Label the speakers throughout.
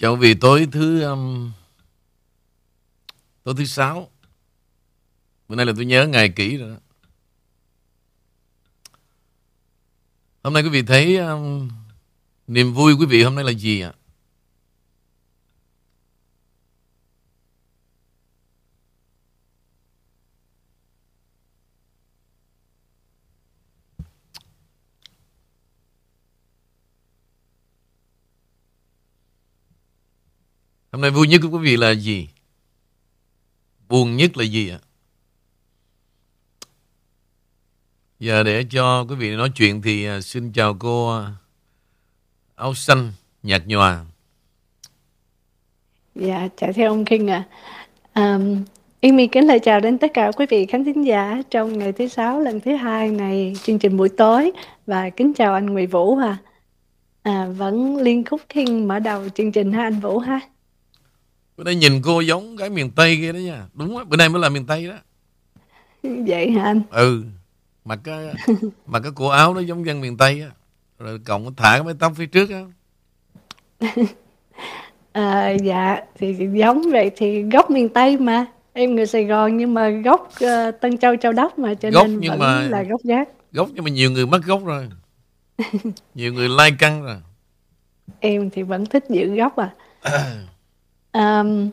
Speaker 1: Chào vì tối thứ um, tối thứ sáu. Bữa nay là tôi nhớ ngày kỹ rồi đó. Hôm nay quý vị thấy um, niềm vui quý vị hôm nay là gì ạ? Hôm nay vui nhất của quý vị là gì? Buồn nhất là gì ạ? Giờ để cho quý vị nói chuyện thì à, xin chào cô à, áo xanh nhạt nhòa.
Speaker 2: Dạ, chào theo ông Kinh ạ. À. Um, Ymi kính lời chào đến tất cả quý vị khán thính giả trong ngày thứ sáu lần thứ hai này chương trình buổi tối và kính chào anh Nguyễn Vũ à. à vẫn liên khúc Kinh mở đầu chương trình ha anh Vũ ha.
Speaker 1: Bữa nay nhìn cô giống cái miền Tây kia đó nha. Đúng á, bữa nay mới là miền Tây đó.
Speaker 2: Vậy hả anh?
Speaker 1: Ừ. Mặc cái mặc cái cổ áo nó giống dân miền Tây á. Rồi cộng thả cái mái tóc phía trước á.
Speaker 2: à, dạ thì giống vậy thì gốc miền Tây mà. Em người Sài Gòn nhưng mà gốc uh, Tân Châu Châu Đốc mà cho gốc nên nhưng vẫn mà, là gốc giác.
Speaker 1: Gốc nhưng mà nhiều người mất gốc rồi. nhiều người lai căng rồi.
Speaker 2: Em thì vẫn thích giữ gốc à. Um,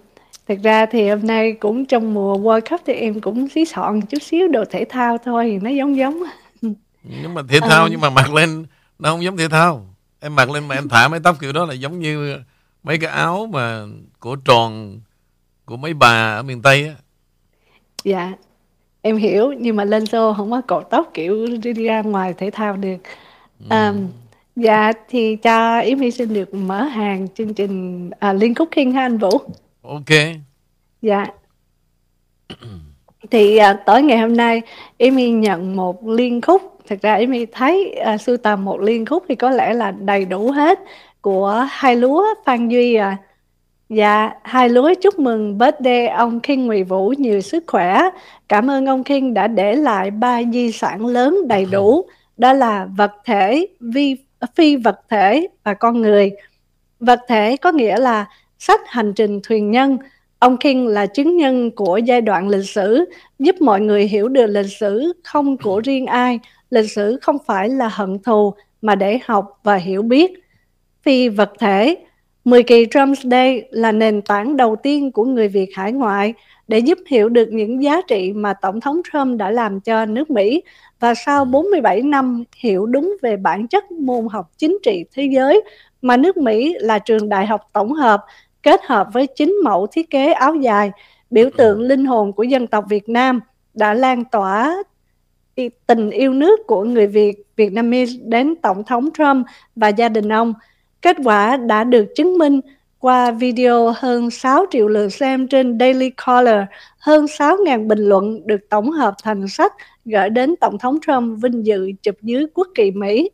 Speaker 2: thực ra thì hôm nay cũng trong mùa World Cup thì em cũng xí soạn chút xíu đồ thể thao thôi nó giống giống
Speaker 1: nhưng mà thể thao um, nhưng mà mặc lên nó không giống thể thao. Em mặc lên mà em thả mái tóc kiểu đó là giống như mấy cái áo mà cổ tròn của mấy bà ở miền Tây á.
Speaker 2: Dạ em hiểu nhưng mà lên show không có cột tóc kiểu đi ra ngoài thể thao được. Um, Dạ, thì cho Yến My xin được mở hàng chương trình à, Liên Khúc King ha anh Vũ.
Speaker 1: Ok.
Speaker 2: Dạ. thì à, tối ngày hôm nay Yến My nhận một liên khúc. Thật ra Yến My thấy à, sưu tầm một liên khúc thì có lẽ là đầy đủ hết của hai lúa Phan Duy à. Dạ, hai lúa chúc mừng birthday ông King Nguyễn Vũ nhiều sức khỏe. Cảm ơn ông King đã để lại ba di sản lớn đầy đủ. Đó là vật thể, vi phi vật thể và con người. Vật thể có nghĩa là sách hành trình thuyền nhân. Ông King là chứng nhân của giai đoạn lịch sử, giúp mọi người hiểu được lịch sử không của riêng ai. Lịch sử không phải là hận thù mà để học và hiểu biết. Phi vật thể 10 kỳ Drums Day là nền tảng đầu tiên của người Việt hải ngoại để giúp hiểu được những giá trị mà Tổng thống Trump đã làm cho nước Mỹ và sau 47 năm hiểu đúng về bản chất môn học chính trị thế giới mà nước Mỹ là trường đại học tổng hợp kết hợp với chính mẫu thiết kế áo dài, biểu tượng linh hồn của dân tộc Việt Nam đã lan tỏa tình yêu nước của người Việt Việt Nam đến Tổng thống Trump và gia đình ông. Kết quả đã được chứng minh qua video hơn 6 triệu lượt xem trên Daily Caller, hơn 6.000 bình luận được tổng hợp thành sách gửi đến Tổng thống Trump vinh dự chụp dưới quốc kỳ Mỹ.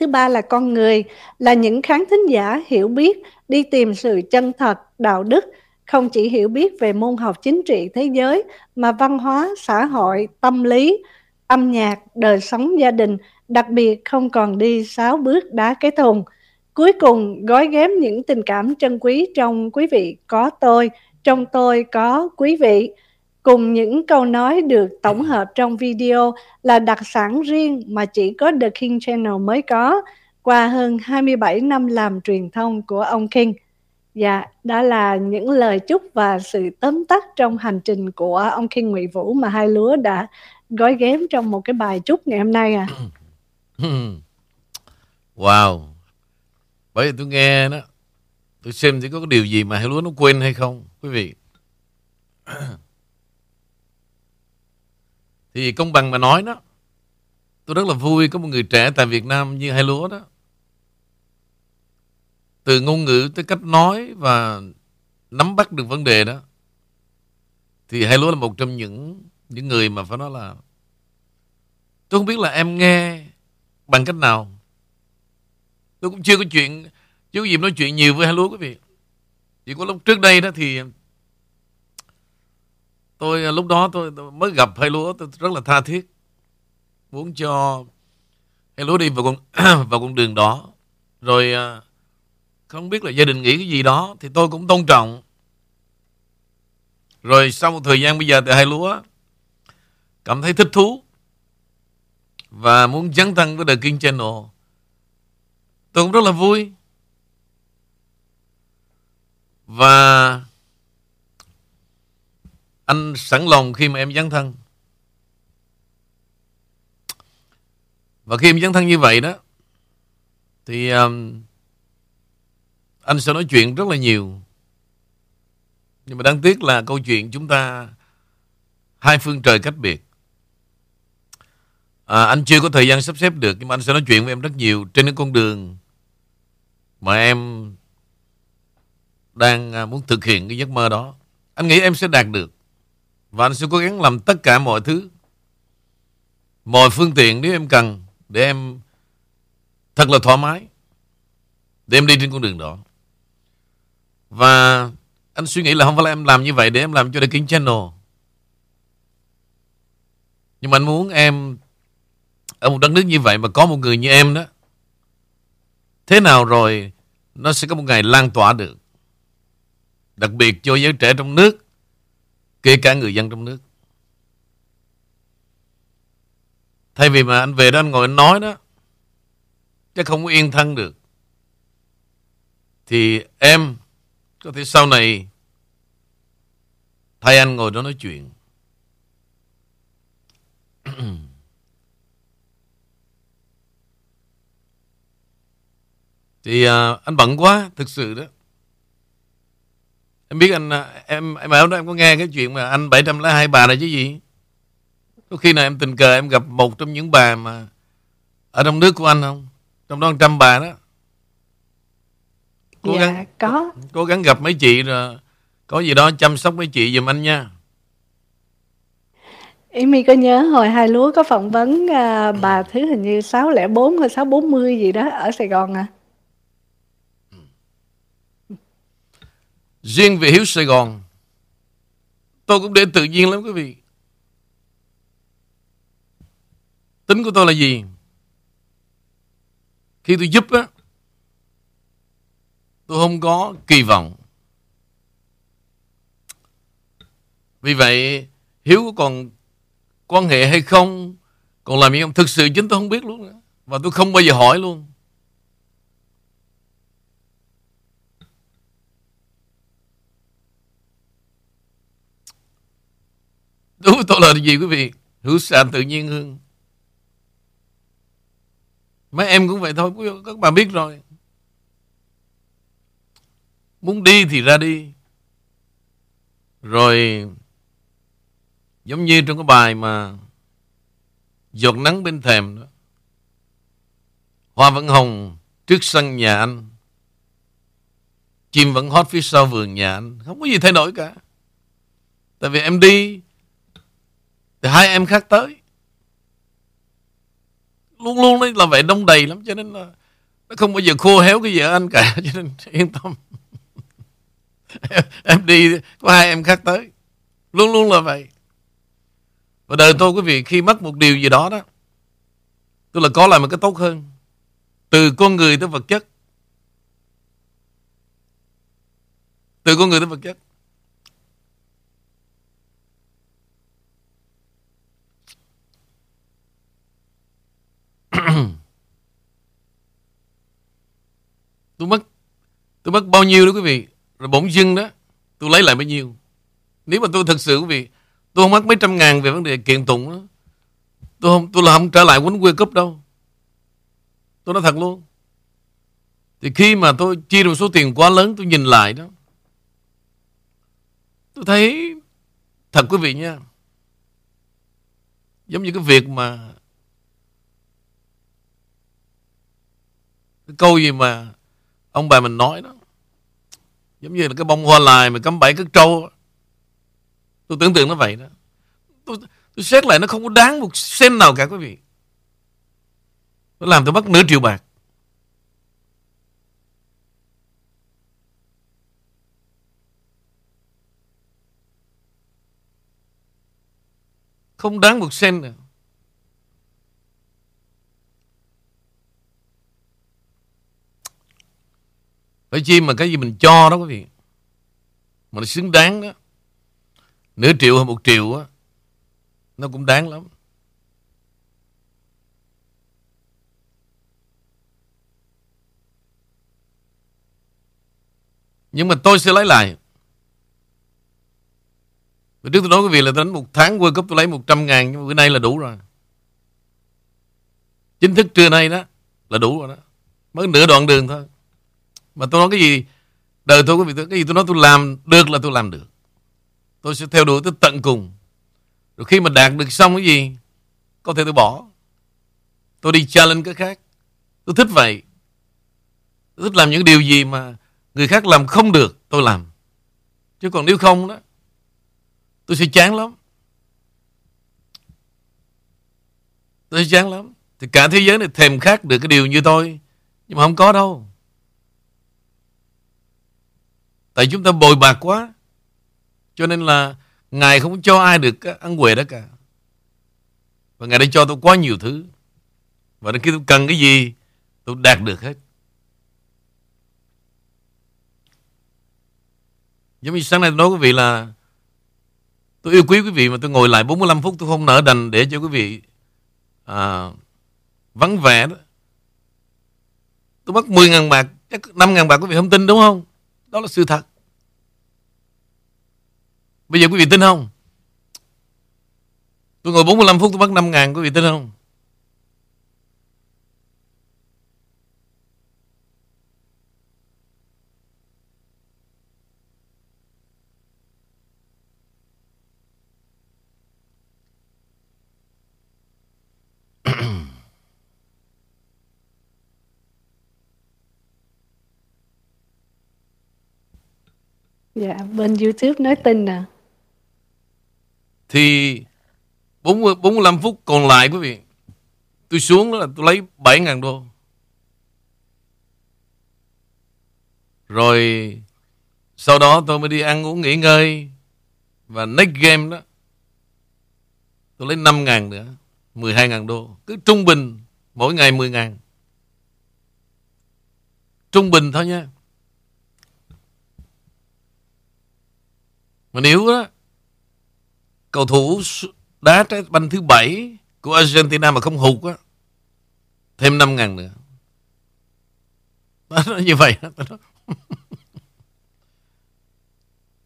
Speaker 2: Thứ ba là con người, là những khán thính giả hiểu biết, đi tìm sự chân thật, đạo đức, không chỉ hiểu biết về môn học chính trị thế giới, mà văn hóa, xã hội, tâm lý, âm nhạc, đời sống gia đình, đặc biệt không còn đi sáu bước đá cái thùng – Cuối cùng, gói ghém những tình cảm trân quý trong quý vị có tôi, trong tôi có quý vị. Cùng những câu nói được tổng hợp trong video là đặc sản riêng mà chỉ có The King Channel mới có qua hơn 27 năm làm truyền thông của ông King. Dạ, đó là những lời chúc và sự tóm tắt trong hành trình của ông King Nguyễn Vũ mà hai lúa đã gói ghém trong một cái bài chúc ngày hôm nay à.
Speaker 1: Wow, bởi vì tôi nghe đó tôi xem thì có cái điều gì mà hai lúa nó quên hay không quý vị thì công bằng mà nói đó, tôi rất là vui có một người trẻ tại Việt Nam như hai lúa đó. Từ ngôn ngữ tới cách nói và nắm bắt được vấn đề đó, thì hai lúa là một trong những những người mà phải nói là, tôi không biết là em nghe bằng cách nào. Tôi cũng chưa có chuyện, chưa có dịp nói chuyện nhiều với hai lúa quý vị. Chỉ có lúc trước đây đó thì tôi à, lúc đó tôi, tôi mới gặp hai lúa tôi rất là tha thiết. Muốn cho hai lúa đi vào con vào con đường đó. Rồi à, Không biết là gia đình nghĩ cái gì đó Thì tôi cũng tôn trọng. Rồi sau một thời gian bây giờ thì hai lúa Cảm thấy thích thú Và muốn dấn thân với The King Channel. Tôi cũng rất là vui. Và anh sẵn lòng khi mà em dấn thân. Và khi em dấn thân như vậy đó Thì um, Anh sẽ nói chuyện rất là nhiều. Nhưng mà đáng tiếc là câu chuyện chúng ta Hai phương trời cách biệt. À, Anh chưa có thời gian sắp xếp được Nhưng mà anh sẽ nói chuyện với em rất nhiều Trên cái con đường Mà em Đang à, muốn thực hiện cái giấc mơ đó. Anh nghĩ em sẽ đạt được. Và anh sẽ cố gắng làm tất cả mọi thứ Mọi phương tiện nếu em cần để em thật là thoải mái để em đi trên con đường đó. Và anh suy nghĩ là không phải là em làm như vậy để em làm cho The King Channel. Nhưng mà anh muốn em ở một đất nước như vậy mà có một người như em đó. Thế nào rồi nó sẽ có một ngày lan tỏa được. Đặc biệt cho giới trẻ trong nước, kể cả người dân trong nước. Thay vì mà anh về đó anh ngồi anh nói đó chứ không có yên thân được Thì em Có thể sau này Thay anh ngồi đó nói chuyện Thì uh, anh bận quá Thực sự đó Em biết anh à, Em em ở đó em có nghe cái chuyện mà Anh 702 bà này chứ gì có khi nào em tình cờ em gặp một trong những bà mà ở trong nước của anh không? Trong đó trăm bà đó.
Speaker 2: Cố dạ, gắng, có.
Speaker 1: Cố gắng gặp mấy chị rồi có gì đó chăm sóc mấy chị giùm anh nha.
Speaker 2: Amy có nhớ hồi hai lúa có phỏng vấn uh, bà thứ hình như 604 hay 640 gì đó ở Sài Gòn à?
Speaker 1: Riêng về Hiếu Sài Gòn Tôi cũng để tự nhiên lắm quý vị Tính của tôi là gì? Khi tôi giúp á, tôi không có kỳ vọng. Vì vậy, Hiếu có còn quan hệ hay không, còn làm gì không, thực sự chính tôi không biết luôn nữa. Và tôi không bao giờ hỏi luôn. Đúng với tôi là gì quý vị? Hữu sản tự nhiên hơn. Mấy em cũng vậy thôi Các bạn biết rồi Muốn đi thì ra đi Rồi, Giống như trong cái bài mà Giọt nắng bên thềm đó, Hoa vẫn hồng Trước sân nhà anh, Chim vẫn hót phía sau vườn nhà anh Không có gì thay đổi cả Tại vì em đi thì hai em khác tới. Luôn luôn đấy là vậy đông đầy lắm, cho nên là nó không bao giờ khô héo cái vợ anh cả, cho nên yên tâm. Em đi, có hai em khác tới. Luôn luôn là vậy. Và đời tôi, quý vị, khi mất một điều gì đó đó tôi là có lại một cái tốt hơn. Từ con người tới vật chất. Từ con người tới vật chất. Tôi mất tôi mất bao nhiêu đó quý vị? Rồi bỗng dưng đó, tôi lấy lại bao nhiêu. Nếu mà tôi thật sự quý vị, tôi không mất mấy trăm ngàn về vấn đề kiện tụng đó, tôi không, tôi là không trở lại quấn quê cúp đâu. Tôi nói thật luôn. Thì khi mà tôi chi được số tiền quá lớn, tôi nhìn lại đó, tôi thấy thật quý vị nha. Giống như cái việc mà cái câu gì mà ông bà mình nói đó. Giống như là cái bông hoa lại mà cắm bẫy cất trâu tôi tưởng tượng nó vậy đó. Tôi, tôi xét lại nó không có đáng một sen nào cả quý vị. Nó làm tôi mất nửa triệu bạc. Không đáng một sen nào. Nói chi mà cái gì mình cho đó quý vị. Mà nó xứng đáng đó. Nửa triệu hay một triệu á, Nó cũng đáng lắm. Nhưng mà tôi sẽ lấy lại. Bữa trước tôi nói quý vị là tôi đánh một tháng World Cup tôi lấy 100 ngàn, Nhưng mà bữa nay là đủ rồi. Chính thức trưa nay đó Là đủ rồi đó. Mới nửa đoạn đường thôi. Mà tôi nói cái gì? Đời tôi quý vị Cái gì? Tôi nói tôi làm được là tôi làm được. Tôi sẽ theo đuổi tới tận cùng. Rồi khi mà đạt được xong cái gì, Có thể tôi bỏ. Tôi đi challenge cái khác. Tôi thích vậy. Tôi thích làm những điều gì mà Người khác làm không được, tôi làm. Chứ còn nếu không đó, Tôi sẽ chán lắm. Tôi sẽ chán lắm. Thì cả thế giới này thèm khát được cái điều như tôi. Nhưng mà không có đâu. Tại chúng ta bồi bạc quá Cho nên là Ngài không cho ai được ăn quệ đó cả Và Ngài đã cho tôi quá nhiều thứ Và đến khi tôi cần cái gì Tôi đạt được hết Giống như sáng nay tôi nói quý vị là Tôi yêu quý quý vị mà tôi ngồi lại 45 phút tôi không nỡ đành để cho quý vị à, vắng vẻ đó. Tôi mất 10 ngàn bạc, chắc 5 ngàn bạc quý vị không tin đúng không? Đó là sự thật. Bây giờ quý vị tin không? Tôi ngồi 45 phút, tôi bắt 5 ngàn, quý vị tin không?
Speaker 2: Dạ, bên YouTube nói tin à.
Speaker 1: Thì 40, 45 phút còn lại quý vị. Tôi xuống đó là tôi lấy 7.000 đô. Rồi Sau đó tôi mới đi ăn uống nghỉ ngơi. Và next game đó Tôi lấy 5 ngàn nữa 12 ngàn đô. Cứ trung bình Mỗi ngày 10 ngàn. Trung bình thôi nha. Mà nếu đó cầu thủ đá trái banh thứ bảy của Argentina mà không hụt á thêm 5 ngàn nữa. Nó như vậy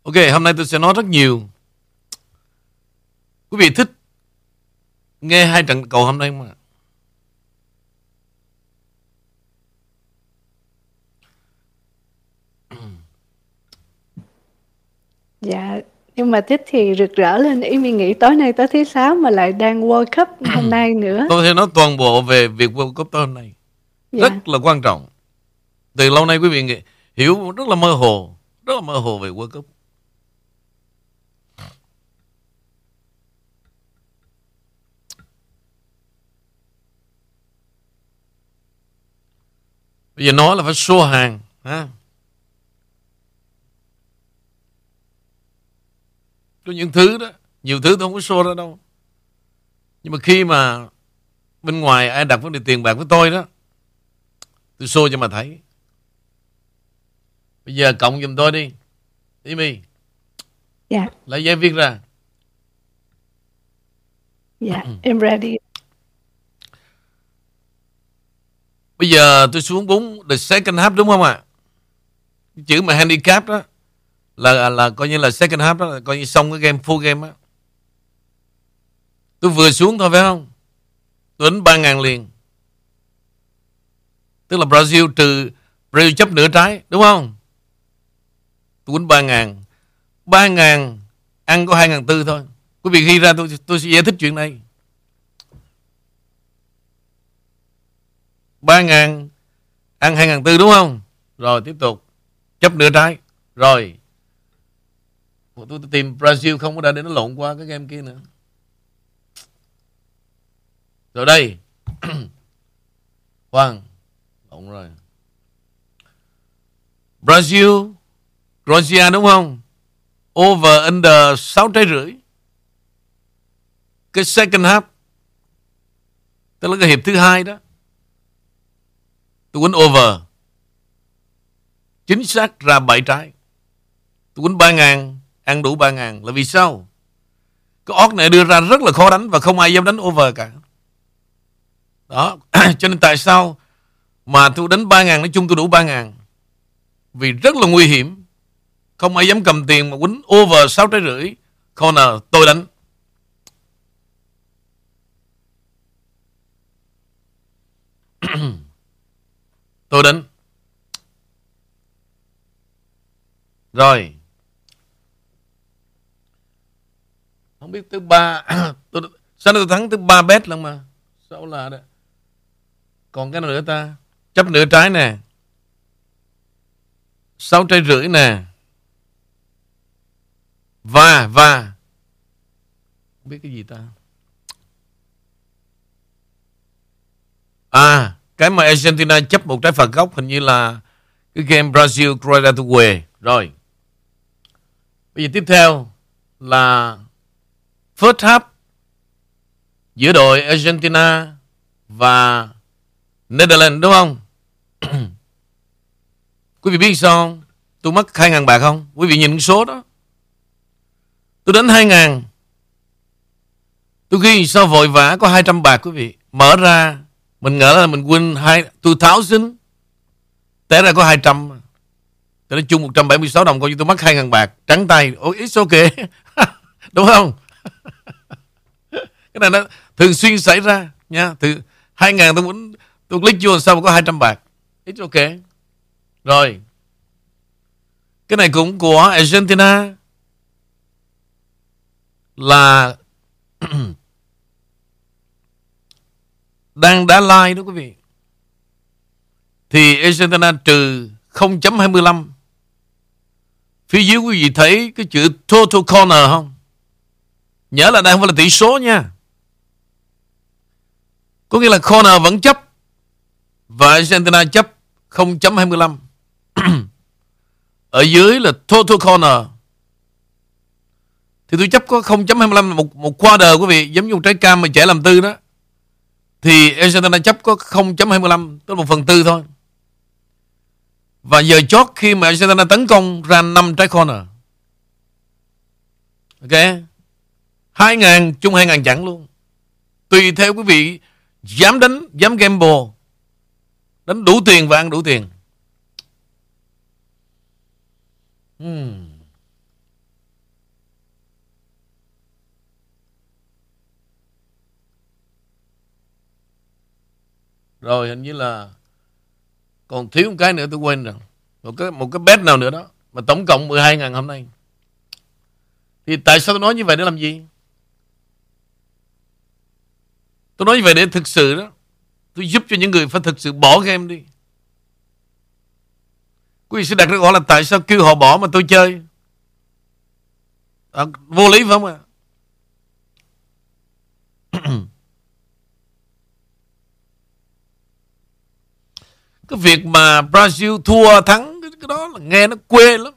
Speaker 1: ok, hôm nay tôi sẽ nói rất nhiều. Quý vị thích nghe hai trận cầu hôm nay không ạ?
Speaker 2: Dạ, nhưng mà thích thì rực rỡ lên ý mình nghĩ tối nay tới thứ sáu mà lại đang World Cup hôm nay nữa.
Speaker 1: Tôi sẽ nói toàn bộ về việc World Cup tối hôm nay.
Speaker 2: Dạ.
Speaker 1: Rất là quan trọng. Từ lâu nay quý vị nghĩ, hiểu rất là mơ hồ, rất là mơ hồ về World Cup. Bây giờ nói là phải xô hàng. Ha? Có những thứ đó Nhiều thứ tôi không có show ra đâu. Nhưng mà khi mà Bên ngoài ai đặt vấn đề tiền bạc với tôi đó Tôi show cho mà thấy. Bây giờ cộng giùm tôi đi. Amy
Speaker 2: Dạ,
Speaker 1: Lấy giấy viết ra.
Speaker 2: Dạ, em ready.
Speaker 1: Bây giờ tôi xuống 4 The second half đúng không ạ? Cái Chữ mà handicap đó là là coi như là second half đó, là coi như xong cái game, full game á. Tôi vừa xuống thôi, phải không? Tôi đánh ba ngàn liền. Tức là Brazil trừ Brazil chấp nửa trái, đúng không? Tôi đánh ba ngàn. Ba ngàn, ăn có hai ngàn tư thôi. Quý vị ghi ra, tôi tôi sẽ giải thích chuyện này. Ba ngàn, ăn hai ngàn tư, đúng không? Rồi, tiếp tục. Chấp nửa trái. Rồi tôi tìm Brazil không có ra để nó lộn qua cái game kia nữa. Rồi đây. Khoan Lộn rồi. Brazil Croatia đúng không? Over under 6 trái rưỡi. Cái second half Tức là cái hiệp thứ hai đó Tôi quýnh over. Chính xác ra 7 trái. Tôi quýnh 3 ngàn, ăn đủ 3 ngàn. Là vì sao? Cái óc này đưa ra rất là khó đánh và không ai dám đánh over cả. Đó, cho nên tại sao mà tôi đánh 3 ngàn, nói chung tôi đủ 3 ngàn. Vì rất là nguy hiểm. Không ai dám cầm tiền mà quýnh over 6 trái rưỡi. Corner, tôi đánh. tôi đánh. Rồi. Không biết thứ ba tôi, Sao tôi thắng thứ ba bet lần mà? Sao là đó Còn cái nào nữa ta Chấp nửa trái nè. Sáu trái rưỡi nè. Và Và Không biết cái gì ta. À Cái mà Argentina chấp một trái phạt góc Hình như là Cái game Brazil Croatia to Rồi. Bây giờ tiếp theo là first half giữa đội Argentina và Netherlands đúng không? Quý vị biết sao không? Tôi mất 2.000 bạc không? Quý vị nhìn số đó. Tôi đánh 2.000. Tôi ghi sao vội vã có 200 bạc quý vị. Mở ra, mình ngỡ là mình win 2, 2000. Té ra có 200. Tôi nói chung 176 đồng coi như tôi mất 2.000 bạc. Trắng tay. Oh, it's okay. Đúng không? Cái này nó thường xuyên xảy ra, nha. Từ 2.000 tôi muốn, tôi click vô sao mà có 200 bạc. It's ok Rồi. Cái này cũng của Argentina là đang đá like đó quý vị. Thì Argentina trừ 0.25 Phía dưới quý vị thấy cái chữ total corner không? Nhớ là đây không phải là tỷ số nha. Có nghĩa là corner vẫn chấp và Argentina chấp 0.25. Ở dưới là total corner. Thì tôi chấp có 0.25 một một quarter quý vị, giống như một trái cam mà trẻ làm tư đó. Thì Argentina chấp có 0.25, tức là một phần tư thôi. Và giờ chót khi mà Argentina tấn công ra 5 trái corner. Ok hai ngàn chung hai ngàn chẳng luôn. Tùy theo quý vị dám đánh, dám gamble. Đánh đủ tiền và ăn đủ tiền. Hmm. Rồi hình như là còn thiếu một cái nữa tôi quên rồi. Một cái một cái bet nào nữa đó. Mà tổng cộng 12 ngàn hôm nay. Thì tại sao tôi nói như vậy để làm gì? Tôi nói như vậy để thực sự đó. Tôi giúp cho những người phải thực sự bỏ game đi. Quý vị sẽ đặt ra gọi hỏi là tại sao kêu họ bỏ mà tôi chơi? À, vô lý phải không ạ? cái việc mà Brazil thua thắng cái, cái đó là nghe nó quê lắm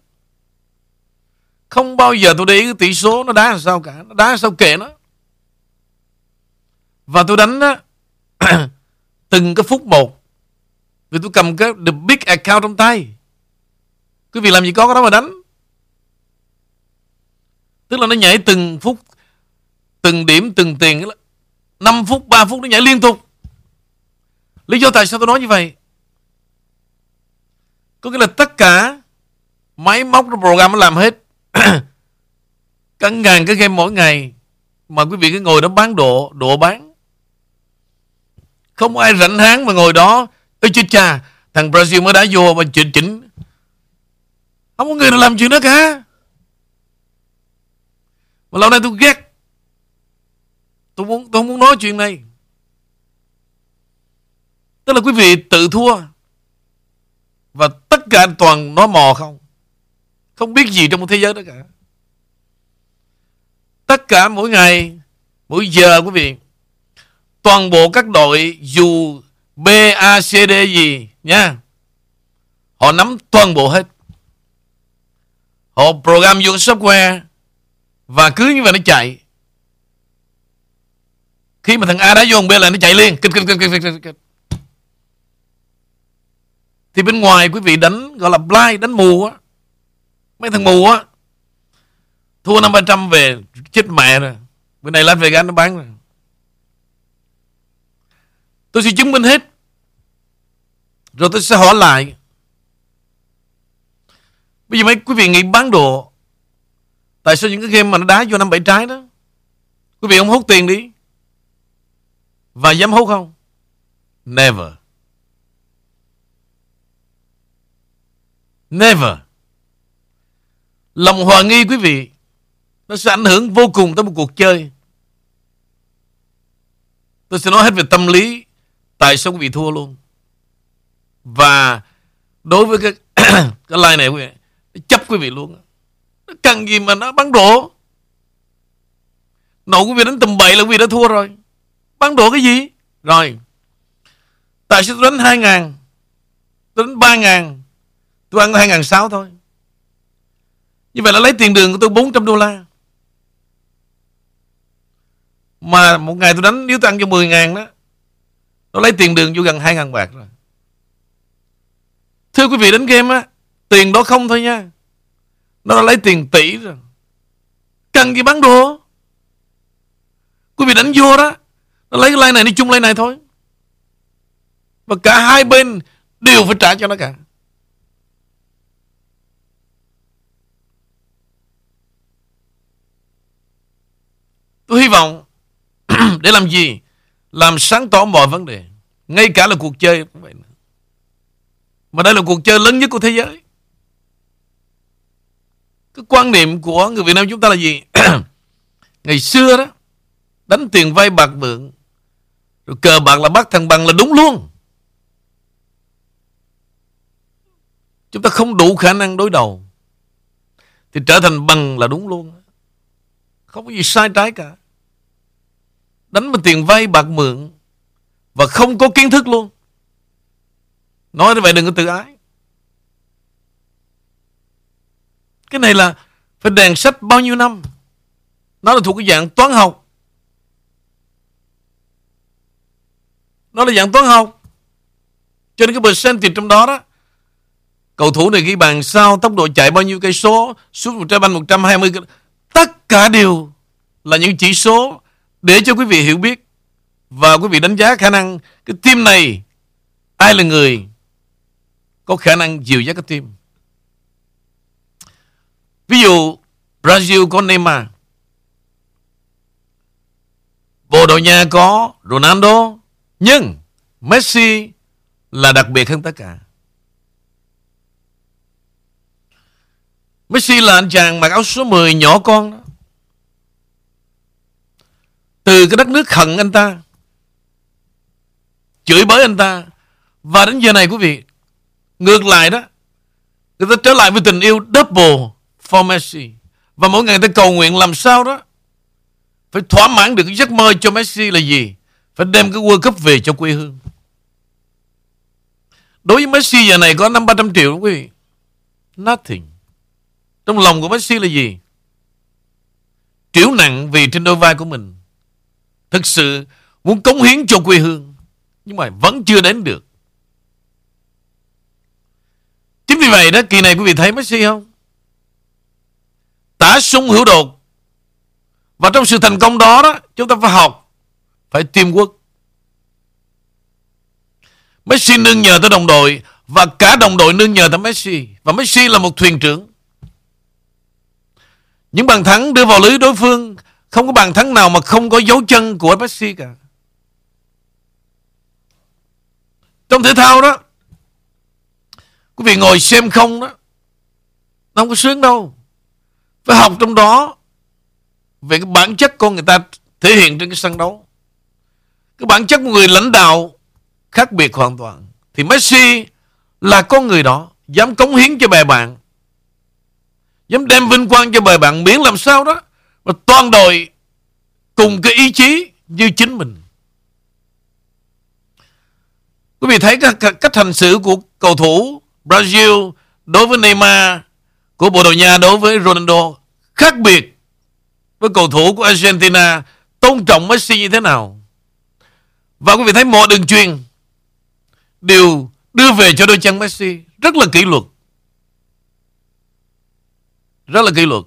Speaker 1: không bao giờ tôi để ý cái tỷ số nó đá làm sao cả nó đá sao kệ nó và tôi đánh đó từng cái phút một vì tôi cầm cái the big account trong tay quý vị làm gì có cái đó mà đánh tức là nó nhảy từng phút từng điểm từng tiền 5 phút 3 phút nó nhảy liên tục lý do tại sao tôi nói như vậy có nghĩa là tất cả máy móc trong program nó làm hết. cả ngàn cái game mỗi ngày mà quý vị cứ ngồi đó bán độ, độ bán. Không ai rảnh háng mà ngồi đó. Ê chết cha, thằng Brazil mới đá vô mà chỉnh chỉnh. Không có người nào làm chuyện đó cả. Mà lâu nay tôi ghét. Tôi muốn tôi không muốn nói chuyện này. Tức là quý vị tự thua và tất cả toàn nó mò không Không biết gì trong một thế giới đó cả Tất cả mỗi ngày Mỗi giờ quý vị Toàn bộ các đội Dù B, A, C, D gì nha Họ nắm toàn bộ hết Họ program vô software Và cứ như vậy nó chạy Khi mà thằng A đã vô thằng B là nó chạy liền kịch, kịch, kịch, kịch, kịch, kịch. Thì bên ngoài quý vị đánh gọi là blind, đánh mù á. Mấy thằng mù á. Thua năm ba trăm về chết mẹ rồi. Bữa này Las Vegas nó bán rồi. Tôi sẽ chứng minh hết. Rồi tôi sẽ hỏi lại. Bây giờ mấy quý vị nghĩ bán đồ, Tại sao những cái game mà nó đá vô năm bảy trái đó? Quý vị không hút tiền đi. Và dám hút không? Never. Never. Lòng hòa nghi quý vị, Nó sẽ ảnh hưởng vô cùng tới một cuộc chơi. Tôi sẽ nói hết về tâm lý Tại sao quý vị thua luôn? Và Đối với cái Cái line này quý vị, Chấp quý vị luôn Nó cần gì mà nó bắn đổ? Nổ quý vị đánh tầm bậy là quý vị đã thua rồi. Bắn đổ cái gì? Rồi. Tại sao tôi đánh 2 ngàn? Tôi đánh 3 ngàn. Tôi ăn 2 ngàn 6 thôi. Như vậy là lấy tiền đường của tôi 400 đô la. Mà một ngày tôi đánh, Nếu tôi ăn cho 10 ngàn đó nó lấy tiền đường vô gần 2 ngàn bạc rồi. Thưa quý vị đánh game á, Tiền đó không thôi nha. Nó đã lấy tiền tỷ rồi. Cần gì bán đồ? Quý vị đánh vô đó, Nó lấy cái like này đi chung like này thôi. Và cả hai bên Đều phải trả cho nó cả. Tôi hy vọng Để làm gì? Làm sáng tỏ mọi vấn đề Ngay cả là cuộc chơi cũng vậy. Mà đây là cuộc chơi lớn nhất của thế giới cái quan niệm của người Việt Nam chúng ta là gì? Ngày xưa đó, đánh tiền vay bạc vượng, rồi cờ bạc là bắt thằng bằng là đúng luôn. Chúng ta không đủ khả năng đối đầu. Thì trở thành bằng là đúng luôn. Không có gì sai trái cả. Đánh bằng tiền vay bạc mượn và không có kiến thức luôn. Nói như vậy đừng có tự ái. Cái này là phải đèn sách bao nhiêu năm. Nó là thuộc cái dạng toán học. Nó là dạng toán học. Cho nên cái percentage trong đó đó. Cầu thủ này ghi bàn sao, tốc độ chạy bao nhiêu cây số, suốt một trái banh 120 Tất cả đều là những chỉ số để cho quý vị hiểu biết và quý vị đánh giá khả năng, cái team này ai là người có khả năng dìu dắt cái team. Ví dụ, Brazil có Neymar Bồ Đào Nha có Ronaldo, Nhưng Messi là đặc biệt hơn tất cả Messi là anh chàng mặc áo số 10 nhỏ con đó. Từ cái đất nước hận anh ta, Chửi bới anh ta Và đến giờ này quý vị, Ngược lại đó, Người ta trở lại với tình yêu double for Messi. Và mỗi ngày người ta cầu nguyện làm sao đó, phải thỏa mãn được cái giấc mơ cho Messi là gì? Phải đem cái World Cup về cho quê hương. Đối với Messi giờ này có năm ba trăm triệu đó quý vị. Nothing. Trong lòng của Messi là gì? Triểu nặng vì trên đôi vai của mình. Thực sự muốn cống hiến cho quê hương. Nhưng mà vẫn chưa đến được. Chính vì vậy đó, kỳ này quý vị thấy Messi không? tả sung hữu đột và trong sự thành công đó đó chúng ta phải học phải teamwork Messi nương nhờ tới đồng đội và cả đồng đội nương nhờ tới Messi và Messi là một thuyền trưởng những bàn thắng đưa vào lưới đối phương không có bàn thắng nào mà không có dấu chân của Messi cả trong thể thao đó quý vị ngồi xem không đó nó không có sướng đâu phải học trong đó về cái bản chất con người ta thể hiện trên cái sân đấu. Cái bản chất của người lãnh đạo khác biệt hoàn toàn. Thì Messi là con người đó, dám cống hiến cho bè bạn, dám đem vinh quang cho bè bạn miễn làm sao đó và toàn đội cùng cái ý chí như chính mình. Quý vị thấy cách, cách hành xử của cầu thủ Brazil đối với Neymar của Bồ Đào Nha đối với Ronaldo khác biệt với cầu thủ của Argentina tôn trọng Messi như thế nào. Và quý vị thấy mọi đường truyền đều đưa về cho đôi chân Messi rất là kỷ luật. Rất là kỷ luật.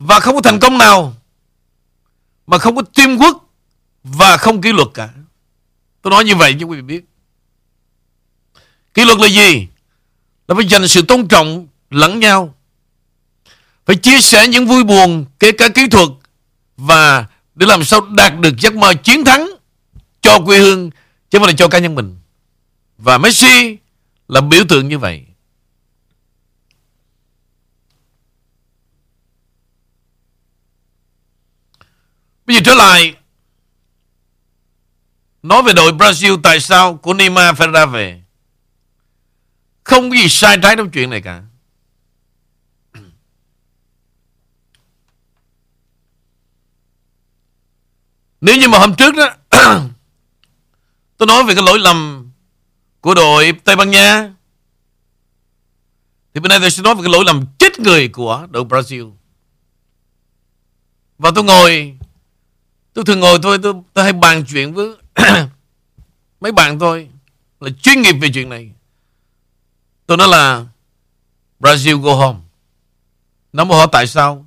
Speaker 1: Và không có thành công nào mà không có teamwork và không kỷ luật cả. Tôi nói như vậy cho quý vị biết. Kỷ luật là gì? Là phải dành sự tôn trọng lẫn nhau. Phải chia sẻ những vui buồn, kể cả kỹ thuật và để làm sao đạt được giấc mơ chiến thắng cho quê hương chứ không phải là cho cá nhân mình. Và Messi là biểu tượng như vậy. Bây giờ trở lại. Nói về đội Brazil, tại sao của Neymar phải ra về? Không có gì sai trái trong chuyện này cả. Nếu như mà hôm trước đó, Tôi nói về cái lỗi lầm Của đội Tây Ban Nha, Thì bên nay tôi sẽ nói về cái lỗi lầm chết người của đội Brazil. Và tôi ngồi Tôi thường ngồi tôi tôi, tôi hay bàn chuyện với mấy bạn tôi là chuyên nghiệp về chuyện này. Tôi nói là Brazil go home. Nó mà hỏi tại sao?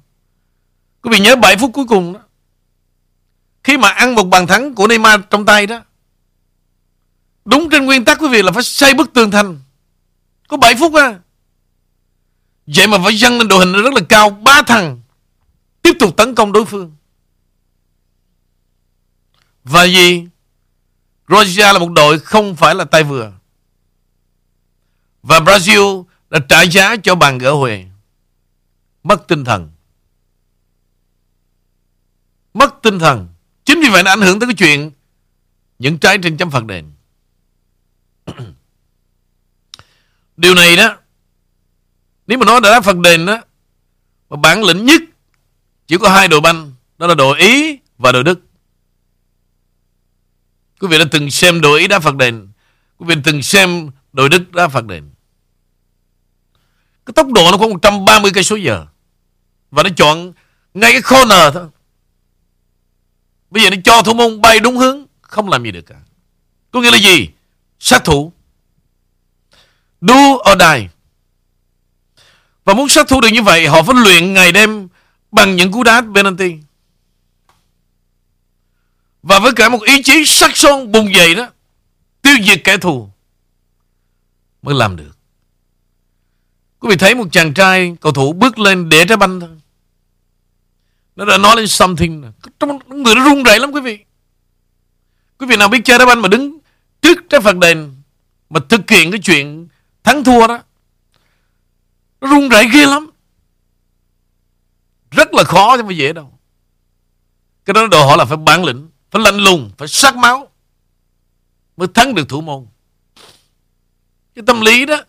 Speaker 1: Quý vị nhớ 7 phút cuối cùng đó. Khi mà ăn một bàn thắng của Neymar trong tay đó. Đúng trên nguyên tắc quý vị là phải xây bức tường thành. Có 7 phút à. Vậy mà phải dâng lên đội hình rất là cao. Ba thằng tiếp tục tấn công đối phương. Và gì? Georgia là một đội không phải là tay vừa. Và Brazil đã trả giá cho bàn gỡ huề. Mất tinh thần. Mất tinh thần. Chính vì vậy nó ảnh hưởng tới cái chuyện những trái trên chấm phạt đền. Điều này đó, Nếu mà nói đã phạt đền đó, Mà bản lĩnh nhất Chỉ có hai đội banh, Đó là đội Ý và đội Đức Quý vị đã từng xem đội Ý đá phạt đền. Quý vị từng xem đội Đức đá phạt đền. Cái tốc độ nó khoảng 130 cây số giờ. Và nó chọn ngay cái corner thôi. Bây giờ nó cho thủ môn bay đúng hướng, Không làm gì được cả. Có nghĩa là gì? Sát thủ. Do or die. Và muốn sát thủ được như vậy, Họ phải luyện ngày đêm Bằng những cú đá penalty và với cả một ý chí sắc son bùng dậy đó, Tiêu diệt kẻ thù Mới làm được. Quý vị thấy một chàng trai cầu thủ bước lên để trái banh thôi. Nó đã nói lên something Trong người nó run rẩy lắm quý vị. Quý vị nào biết chơi đá banh mà đứng trước trái phạt đền Mà thực hiện cái chuyện thắng thua đó, Nó run rẩy ghê lắm. Rất là khó chứ không phải dễ đâu. Cái đó đòi hỏi là phải bản lĩnh phải lạnh lùng, phải sát máu mới thắng được thủ môn. Cái tâm lý đó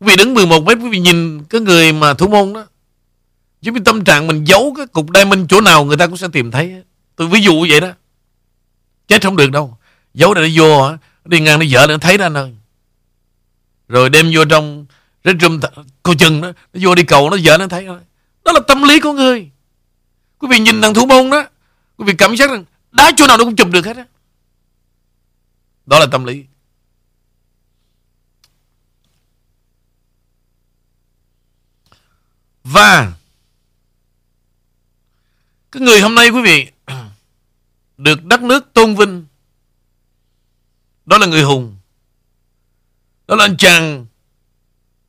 Speaker 1: vì đứng 11 mét quý vị nhìn cái người mà thủ môn đó giống như tâm trạng mình giấu cái cục diamond chỗ nào người ta cũng sẽ tìm thấy. Tôi ví dụ vậy đó. Chết không được đâu. Giấu để nó vô đi ngang nó vợ nó thấy ra nơi. Rồi đem vô trong cái room cô chừng đó, nó vô đi cầu nó vợ nó thấy. Đó là tâm lý của người. Quý vị nhìn thằng thủ môn đó, quý vị cảm giác rằng Đá chỗ nào nó cũng chụp được hết á. Đó là tâm lý. Và Cái người hôm nay quý vị Được đất nước tôn vinh, Đó là người hùng. Đó là anh chàng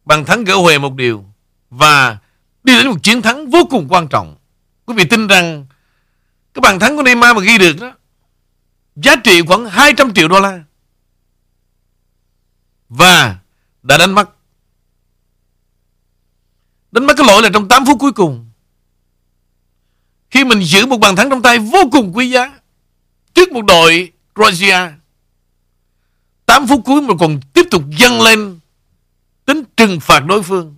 Speaker 1: Bằng thắng gỡ huề một điều Và đi đến một chiến thắng vô cùng quan trọng. Quý vị tin rằng cái bàn thắng của Neymar mà ghi được đó, Giá trị khoảng 200 triệu đô la. Và đã đánh mất Đánh mất cái lỗi là trong 8 phút cuối cùng. Khi mình giữ một bàn thắng trong tay vô cùng quý giá, Trước một đội Croatia 8 phút cuối mà còn tiếp tục dâng lên Tính trừng phạt đối phương.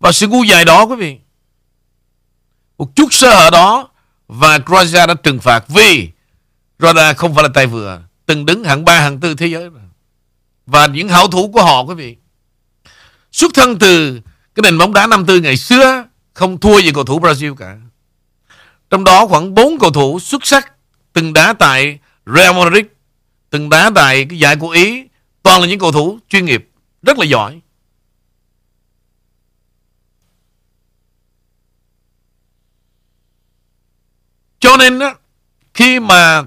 Speaker 1: Và sự ngu dài đó, quý vị, Một chút sơ hở đó và Croatia đã trừng phạt vì Rada không phải là tay vừa, Từng đứng hạng 3 hạng 4 thế giới Và những hảo thủ của họ, quý vị, Xuất thân từ Cái nền bóng đá năm tư ngày xưa, Không thua gì cầu thủ Brazil cả Trong đó khoảng 4 cầu thủ xuất sắc, Từng đá tại Real Madrid, từng đá tại cái giải của Ý, toàn là những cầu thủ chuyên nghiệp, rất là giỏi. Nên đó, khi mà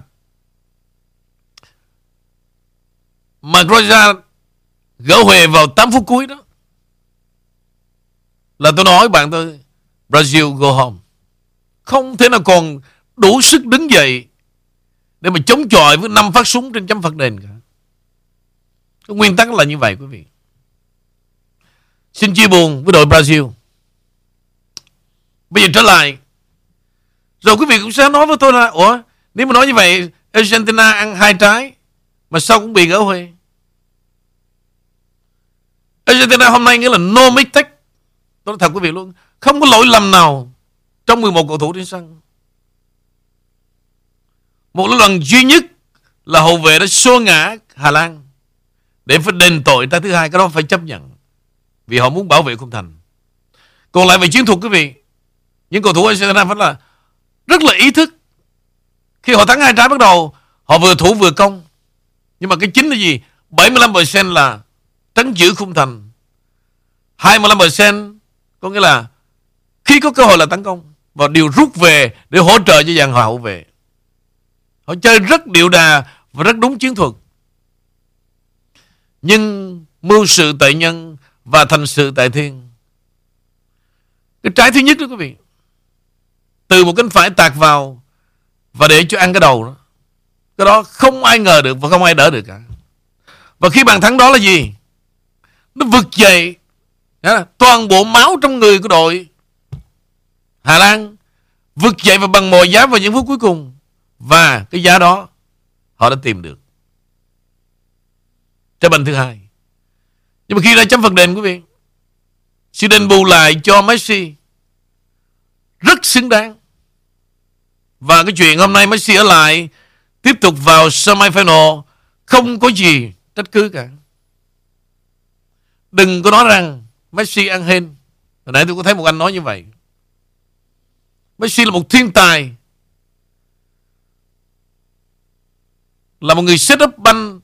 Speaker 1: mà Croatia gỡ huề vào 8 phút cuối đó là tôi nói bạn tôi Brazil go home. Không thể nào còn đủ sức đứng dậy để mà chống chọi với năm phát súng trên chấm phạt đền cả. Cái nguyên tắc là như vậy quý vị. Xin chia buồn với đội Brazil. Bây giờ trở lại. Rồi quý vị cũng sẽ nói với tôi là, Ủa, nếu mà nói như vậy, Argentina ăn hai trái, Mà sao cũng bị gỡ huê? Argentina hôm nay nghĩa là no mistake. Tôi nói thật quý vị luôn, Không có lỗi lầm nào Trong 11 cầu thủ trên sân. Một lần duy nhất Là hậu vệ đã xô ngã Hà Lan Để phải đền tội ta thứ hai, Cái đó phải chấp nhận, Vì họ muốn bảo vệ khung thành. Còn lại về chiến thuật quý vị, Những cầu thủ Argentina phải là rất là ý thức Khi họ thắng hai trái bắt đầu, Họ vừa thủ vừa công Nhưng mà cái chính là gì 75% là trấn giữ khung thành 25% có nghĩa là khi có cơ hội là tấn công và điều rút về để hỗ trợ cho dàn hậu vệ. Họ chơi rất điệu đà và rất đúng chiến thuật. Nhưng mưu sự tại nhân và thành sự tại thiên. Cái trái thứ nhất đó quý vị. Từ một cánh phải tạt vào và để cho ăn cái đầu đó. Cái đó không ai ngờ được và không ai đỡ được cả. Và khi bàn thắng đó là gì? Nó vực dậy toàn bộ máu trong người của đội Hà Lan vực dậy và bằng mọi giá vào những phút cuối cùng và cái giá đó họ đã tìm được trái banh thứ hai nhưng mà khi ra chấm phần đền, quý vị sự đền bù lại cho Messi rất xứng đáng và cái chuyện hôm nay Messi ở lại, tiếp tục vào semi-final không có gì trách cứ cả. Đừng có nói rằng Messi ăn hên. Hồi nãy tôi có thấy một anh nói như vậy. Messi là một thiên tài. Là một người set up banh.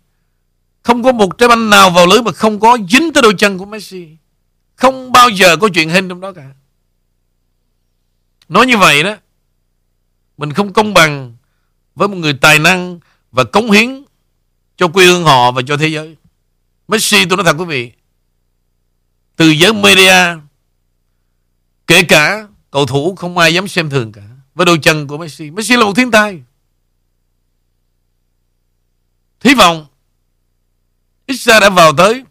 Speaker 1: Không có một trái banh nào vào lưới Mà không có dính tới đôi chân của Messi. Không bao giờ có chuyện hên trong đó cả. Nói như vậy đó mình không công bằng Với một người tài năng Và cống hiến Cho quê hương họ và cho thế giới. Messi, tôi nói thật quý vị, từ giới media, kể cả cầu thủ không ai dám xem thường cả, với đôi chân của Messi. Messi là một thiên tài. Hy vọng ít đã vào tới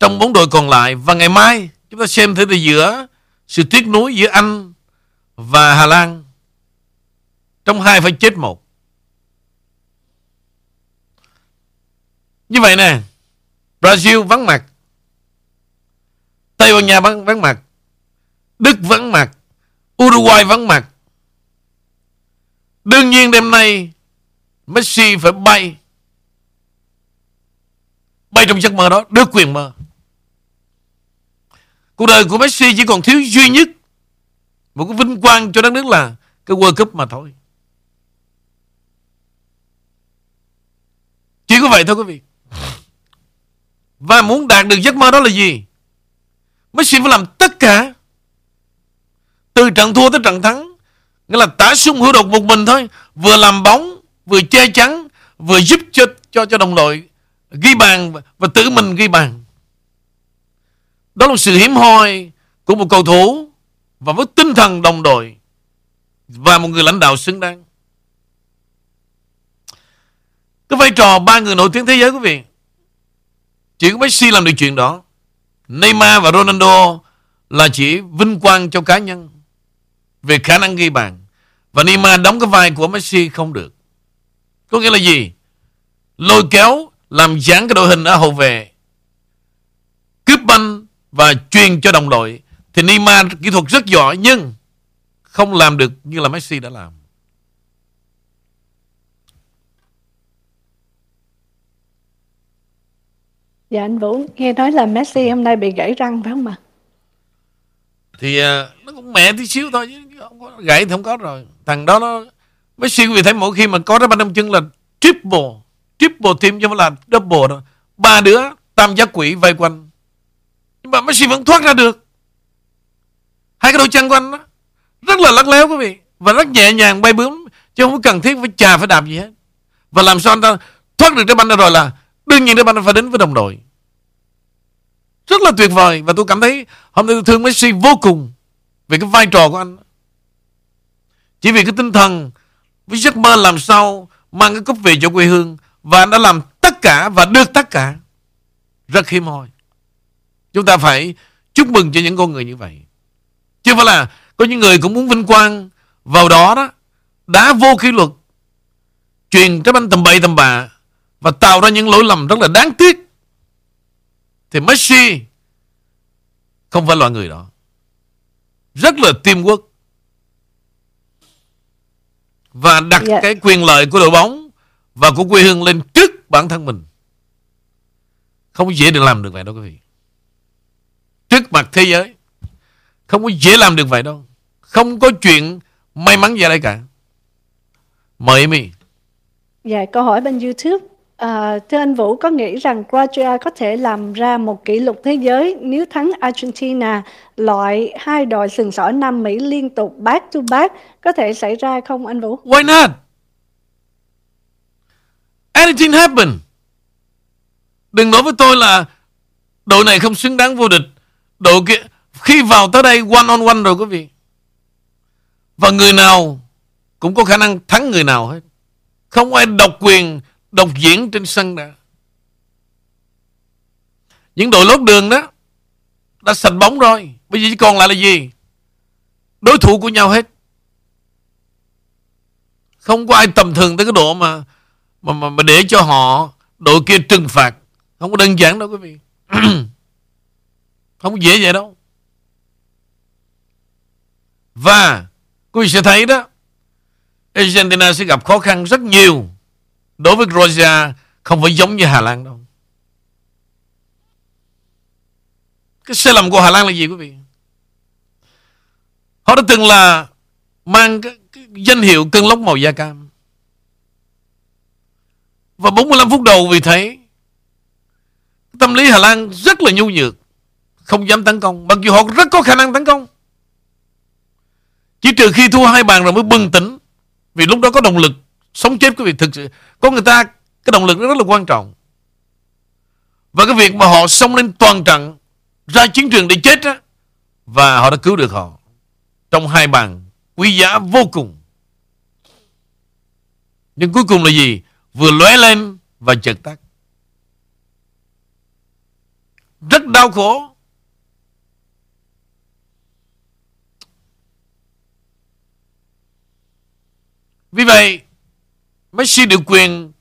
Speaker 1: trong bốn đội còn lại và ngày mai chúng ta xem thử từ giữa sự tiếc nuối giữa Anh và Hà Lan trong hai phải chết một. Như vậy nè Brazil vắng mặt. Tây Ban Nha vắng, vắng mặt. Đức vắng mặt. Uruguay vắng mặt. Đương nhiên đêm nay Messi phải bay. Bay trong giấc mơ đó Được quyền mơ. Cuộc đời của Messi chỉ còn thiếu duy nhất Một cái vinh quang cho đất nước là Cái World Cup mà thôi. Chỉ có vậy thôi quý vị. Và muốn đạt được giấc mơ đó là gì? Messi phải làm tất cả. Từ trận thua tới trận thắng Nghĩa là tả sung hữu độc một mình thôi Vừa làm bóng Vừa che chắn Vừa giúp cho cho cho đồng đội Ghi bàn và, và tự mình ghi bàn. Đó là sự hiếm hoi Của một cầu thủ Và với tinh thần đồng đội Và một người lãnh đạo xứng đáng. Cái vai trò ba người nổi tiếng thế giới quý vị Chỉ có Messi làm được chuyện đó Neymar và Ronaldo là chỉ vinh quang cho cá nhân về khả năng ghi bàn. Và Neymar đóng cái vai của Messi không được. Có nghĩa là gì? Lôi kéo, làm giãn cái đội hình ở hậu vệ. Cướp banh và truyền cho đồng đội. Thì Neymar kỹ thuật rất giỏi nhưng không làm được như là Messi đã làm.
Speaker 2: Dạ anh Vũ, nghe nói là Messi hôm nay bị gãy răng phải không ạ?
Speaker 1: Thì uh, nó cũng mẹ tí xíu thôi chứ không có gãy thì không có rồi. Thằng đó nó Messi quý vị thấy mỗi khi mà có cái banh trong chân là triple. triple team chứ không là double đâu ba đứa tam giác quỷ vây quanh nhưng mà Messi vẫn thoát ra được hai cái đôi chân của anh đó rất là lắc léo quý vị và rất nhẹ nhàng bay bướm chứ không có cần thiết phải chà phải đạp gì hết và làm sao anh ta thoát được cái banh ra rồi là đương nhiên trái banh phải đến với đồng đội. Rất là tuyệt vời. Và tôi cảm thấy hôm nay tôi thương Messi vô cùng về cái vai trò của anh. Chỉ vì cái tinh thần với giấc mơ làm sao mang cái cúp về cho quê hương và anh đã làm tất cả và được tất cả. Rất hiếm hoi. Chúng ta phải chúc mừng cho những con người như vậy. Chứ phải là có những người cũng muốn vinh quang vào đó đó, đá vô kỷ luật, truyền trái banh tầm bậy tầm bạ và tạo ra những lỗi lầm rất là đáng tiếc. Thì Messi không phải loại người đó. Rất là teamwork và đặt yeah. cái quyền lợi của đội bóng và của quê hương lên trước bản thân mình. Không dễ được làm được vậy đâu quý vị. Trước mặt thế giới không có dễ làm được vậy đâu. Không có chuyện may mắn gì đây cả. Mời mi
Speaker 2: dạ câu hỏi bên youtube À, thưa anh Vũ, có nghĩ rằng Croatia có thể làm ra một kỷ lục thế giới nếu thắng Argentina loại hai đội sừng sỏ Nam Mỹ liên tục back to back có thể xảy ra không anh Vũ?
Speaker 1: Why not? Anything happen. Đừng nói với tôi là đội này không xứng đáng vô địch. Đội kia khi vào tới đây one on one rồi quý vị. Và người nào cũng có khả năng thắng người nào hết. Không ai độc quyền độc diễn trên sân đã. Những đội lót đường đó đã sạch bóng rồi. Bây giờ chỉ còn lại là gì? Đối thủ của nhau hết. Không có ai tầm thường tới cái độ mà mà mà, mà để cho họ đội kia trừng phạt. Không có đơn giản đâu quý vị. không có dễ vậy đâu. Và quý vị sẽ thấy đó Argentina sẽ gặp khó khăn rất nhiều Đối với Georgia Không phải giống như Hà Lan đâu. Cái sai lầm của Hà Lan là gì quý vị? Họ đã từng là Mang cái, cái danh hiệu cơn lốc màu da cam. Và 45 phút đầu vì thế Tâm lý Hà Lan rất là nhu nhược Không dám tấn công. Mặc dù họ rất có khả năng tấn công. Chỉ trừ khi thua hai bàn rồi mới bừng tỉnh Vì lúc đó có động lực. Sống chết quý vị, thực sự, Có người ta, Cái động lực rất là quan trọng. Và cái việc mà họ xông lên toàn trận, Ra chiến trường để chết á, Và họ đã cứu được họ Trong hai bàn, quý giá vô cùng. Nhưng cuối cùng là gì? Vừa lóe lên và chợt tắt. Rất đau khổ. Vì vậy Messi được quyền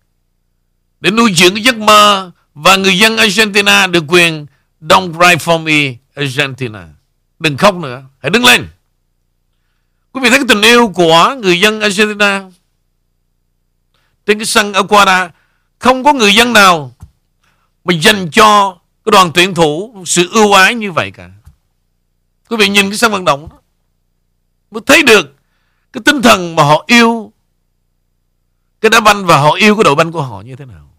Speaker 1: để nuôi dưỡng cái giấc mơ và người dân Argentina được quyền Don't cry for me Argentina. Đừng khóc nữa, hãy đứng lên. Quý vị thấy cái tình yêu của người dân Argentina trên cái sân Aquara không có người dân nào mà dành cho cái đoàn tuyển thủ sự ưu ái như vậy cả. Quý vị nhìn cái sân vận động đó mới thấy được cái tinh thần mà họ yêu cái đá banh và họ yêu cái đội banh của họ như thế nào?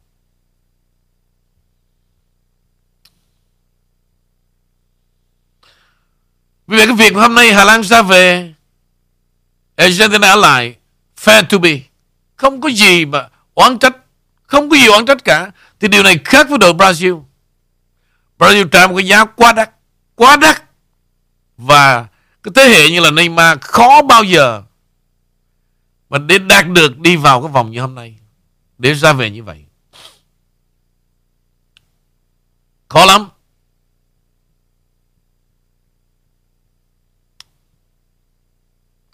Speaker 1: Vì vậy cái việc hôm nay Hà Lan ra về, Argentina ở lại, Fair to be. Không có gì mà oán trách, Không có gì oán trách cả. Thì điều này khác với đội Brazil. Brazil trả một cái giá quá đắt Quá đắt. Và cái thế hệ như là Neymar khó bao giờ và để đạt được đi vào cái vòng như hôm nay, Để ra về như vậy. Khó lắm.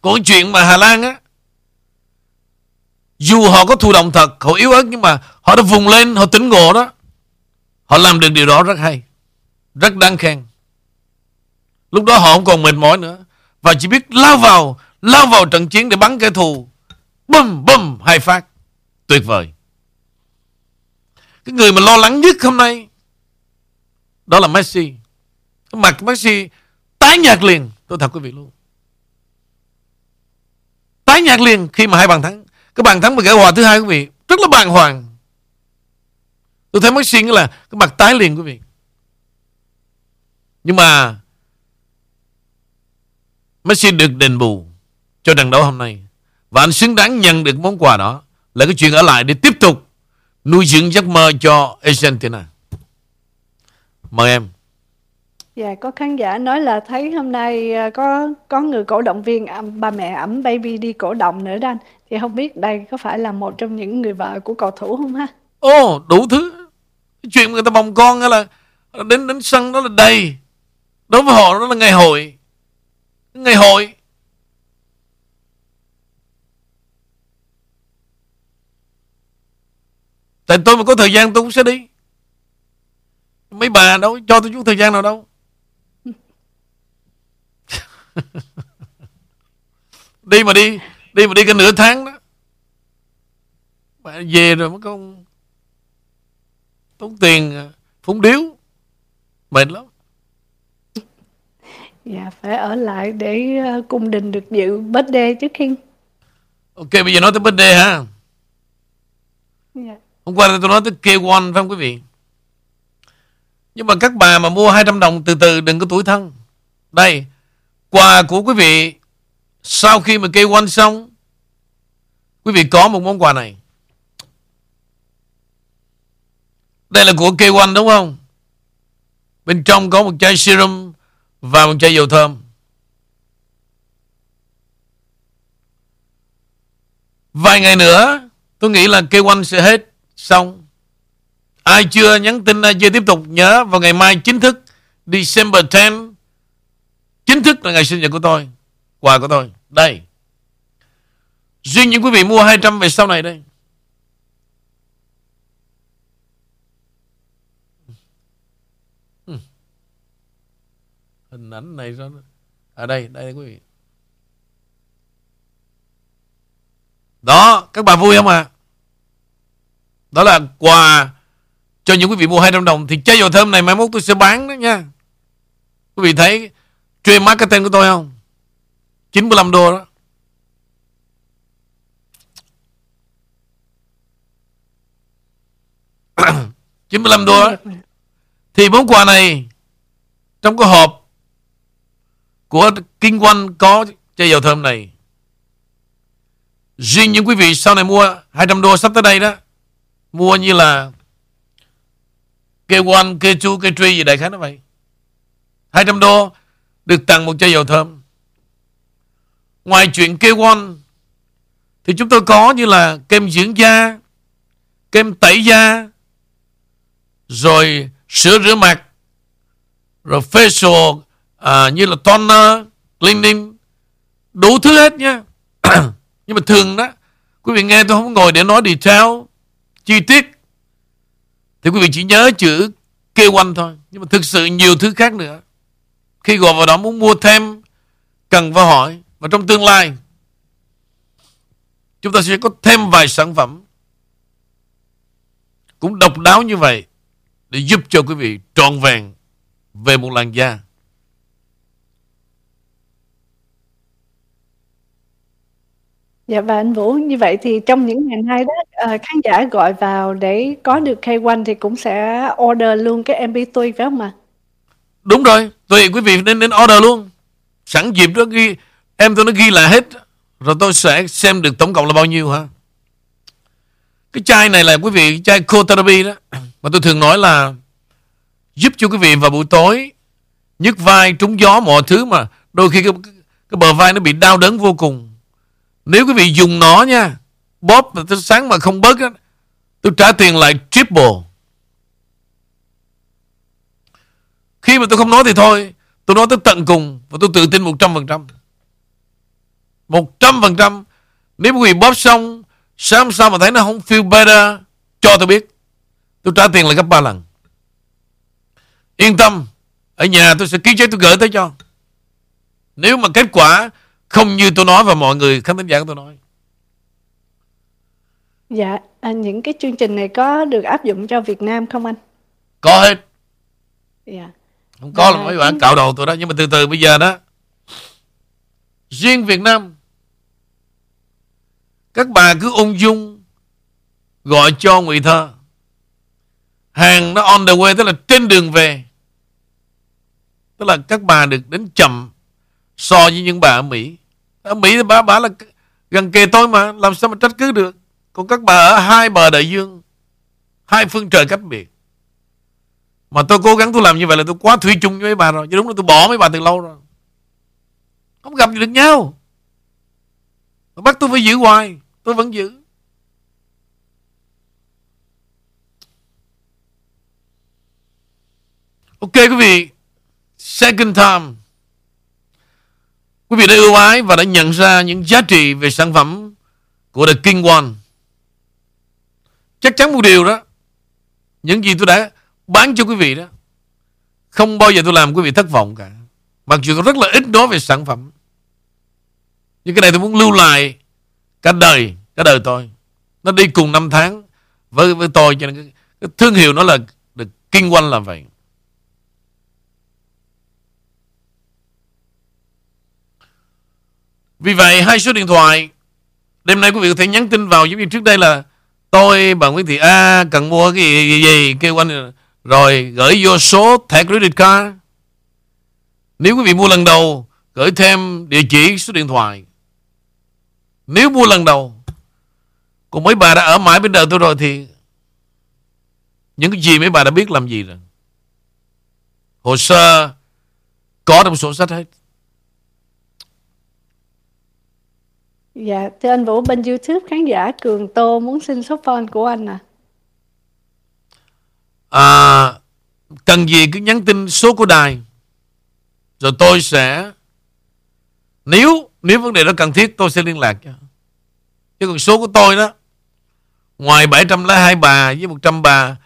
Speaker 1: Còn chuyện mà Hà Lan á, Dù họ có thụ động thật, Họ yếu ớt, nhưng mà Họ đã vùng lên, Họ tỉnh ngộ đó. Họ làm được điều đó rất hay, Rất đáng khen. Lúc đó họ không còn mệt mỏi nữa, Và chỉ biết lao vào Lao vào trận chiến để bắn kẻ thù. Bum bum hai phát. Tuyệt vời. Cái người mà lo lắng nhất hôm nay, Đó là Messi. Cái mặt Messi tái nhạc liền. Tôi thật quý vị luôn. Tái nhạc liền khi mà hai bàn thắng. Cái bàn thắng mà gỡ hòa thứ hai, quý vị, Rất là bàng hoàng. Tôi thấy messi là cái mặt tái liền, quý vị. Nhưng mà Messi được đền bù cho trận đấu hôm nay. Và anh xứng đáng nhận được món quà đó là cái chuyện ở lại để tiếp tục nuôi dưỡng giấc mơ cho Argentina. Mời em.
Speaker 2: Dạ, có khán giả nói là thấy hôm nay à, có có người cổ động viên ẩm, bà mẹ ẩm baby đi cổ động nữa đó anh. Thì không biết đây có phải là một trong những người vợ của cầu thủ không ha?
Speaker 1: Ồ, đủ thứ. Chuyện người ta bồng con là đến đến sân đó là đầy. Đối với họ đó là ngày hội. Ngày hội. Tại tôi mà có thời gian tôi cũng sẽ đi. Mấy bà đâu cho tôi chút thời gian nào đâu. đi mà đi đi mà đi cái nửa tháng đó mà về rồi mất công tốn tiền à, phúng điếu mệt lắm
Speaker 2: dạ phải ở lại để ờ, cung đình được dự birthday trước khi
Speaker 1: ok bây giờ nói tới birthday ha
Speaker 2: dạ
Speaker 1: hôm qua tôi nói tới K1 phải không quý vị? Nhưng mà các bà mà mua 200 đồng, từ từ, đừng có tuổi thân. Đây, Quà của quý vị, Sau khi mà kêu quanh xong, Quý vị có một món quà này. Đây là của K1 đúng không? Bên trong có một chai serum Và một chai dầu thơm. Vài ngày nữa, Tôi nghĩ là K1 sẽ hết. Xong. Ai chưa nhắn tin ai chưa tiếp tục nhớ Vào ngày mai chính thức December 10 Chính thức là ngày sinh nhật của tôi Quà của tôi. Đây. Riêng những quý vị mua 200 về sau này đây. Ừ. Hình ảnh này sao À đây, đây quý vị. Đó, các bà vui không à đó là quà Cho những quý vị mua 200 đồng Thì chai dầu thơm này mai mốt tôi sẽ bán đó nha. Quý vị thấy Trade marketing của tôi không? 95 đô đó. chín mươi lăm đô đó. Thì món quà này Trong cái hộp Của Kinh quanh có chai dầu thơm này. Riêng những quý vị sau này mua 200 đô sắp tới đây đó Mua như là K1, K2, K3 gì đại khái nó vậy 200 đô được tặng một chai dầu thơm. Ngoài chuyện K1 thì chúng tôi có như là kem dưỡng da, kem tẩy da, rồi sữa rửa mặt, rồi facial à, như là toner, cleaning, đủ thứ hết nha. Nhưng mà thường đó, quý vị nghe tôi không ngồi để nói detail, chi tiết, thì quý vị chỉ nhớ chữ kê one thôi. Nhưng mà thực sự nhiều thứ khác nữa. Khi gọi vào đó muốn mua thêm Cần phải hỏi Và trong tương lai Chúng ta sẽ có thêm vài sản phẩm Cũng độc đáo như vậy Để giúp cho quý vị trọn vẹn Về một làn da
Speaker 2: Dạ và anh Vũ, như vậy thì trong những ngày nay đó, ờ, khán giả gọi vào để có được K1 thì cũng sẽ order luôn cái MP3 phải không ạ?
Speaker 1: Đúng rồi, tùy quý vị nên đến order luôn. Sẵn dịp đó ghi, em tôi nó ghi là hết. Rồi tôi sẽ xem được tổng cộng là bao nhiêu ha. Cái chai này là quý vị, chai Cotherapy đó. Mà tôi thường nói là giúp cho quý vị vào buổi tối nhức vai, trúng gió, mọi thứ mà đôi khi cái, cái bờ vai nó bị đau đớn vô cùng. Nếu quý vị dùng nó nha, bóp mà tới sáng mà không bớt á, tôi trả tiền lại triple. Khi mà tôi không nói thì thôi Tôi nói tới tận cùng Và tôi tự tin 100% 100% Nếu quý vị bóp xong Sáng sau mà thấy nó không feel better Cho tôi biết. Tôi trả tiền lại gấp 3 lần. Yên tâm Ở nhà tôi sẽ ký giấy tôi gửi tới cho. Nếu mà kết quả không như tôi nói và mọi người khán thính giả của tôi nói.
Speaker 2: Dạ à, Những cái chương trình này có được áp dụng cho Việt Nam không anh?
Speaker 1: Có hết.
Speaker 2: Dạ.
Speaker 1: Không có là mấy bạn cạo đầu tôi đó nhưng mà từ từ bây giờ đó. Riêng Việt Nam các bà cứ ung dung gọi cho người thơ. Hàng nó on the way Tức là trên đường về. Tức là các bà được đến chậm So với những bà ở Mỹ Mỹ thì bà, bà là gần kề tôi mà Làm sao mà trách cứ được? Còn các bà ở hai bờ đại dương Hai phương trời cách biệt. Mà tôi cố gắng tôi làm như vậy là tôi quá thủy chung với mấy bà rồi Chứ đúng là tôi bỏ mấy bà từ lâu rồi. Không gặp được nhau. Bắt tôi phải giữ hoài Tôi vẫn giữ. Ok quý vị Second time. Quý vị đã ưu ái và đã nhận ra những giá trị về sản phẩm của The King One. Chắc chắn một điều đó. Những gì tôi đã bán cho quý vị đó. Không bao giờ tôi làm quý vị thất vọng cả. Mặc dù tôi rất là ít nói về sản phẩm. Nhưng cái này tôi muốn lưu lại cả đời, cả đời tôi. Nó đi cùng năm tháng với với tôi cho nên cái, cái thương hiệu nó là The King One là vậy. Vì vậy hai số điện thoại Đêm nay quý vị có thể nhắn tin vào Giống như trước đây là Tôi bà Nguyễn Thị A cần mua cái gì, gì, gì? Kêu anh Rồi gửi vô số thẻ credit card. Nếu quý vị mua lần đầu Gửi thêm địa chỉ số điện thoại. Nếu mua lần đầu Còn mấy bà đã ở mãi bên đời tôi rồi thì Những cái gì mấy bà đã biết làm gì rồi? Hồ sơ Có trong sổ sách hết.
Speaker 2: Dạ, thưa anh Vũ, bên YouTube khán giả Cường Tô muốn xin số phone của anh à.
Speaker 1: à cần gì cứ nhắn tin số của đài rồi tôi sẽ nếu nếu vấn đề đó cần thiết tôi sẽ liên lạc cho chứ còn số của tôi đó ngoài 702 bà với 100 bà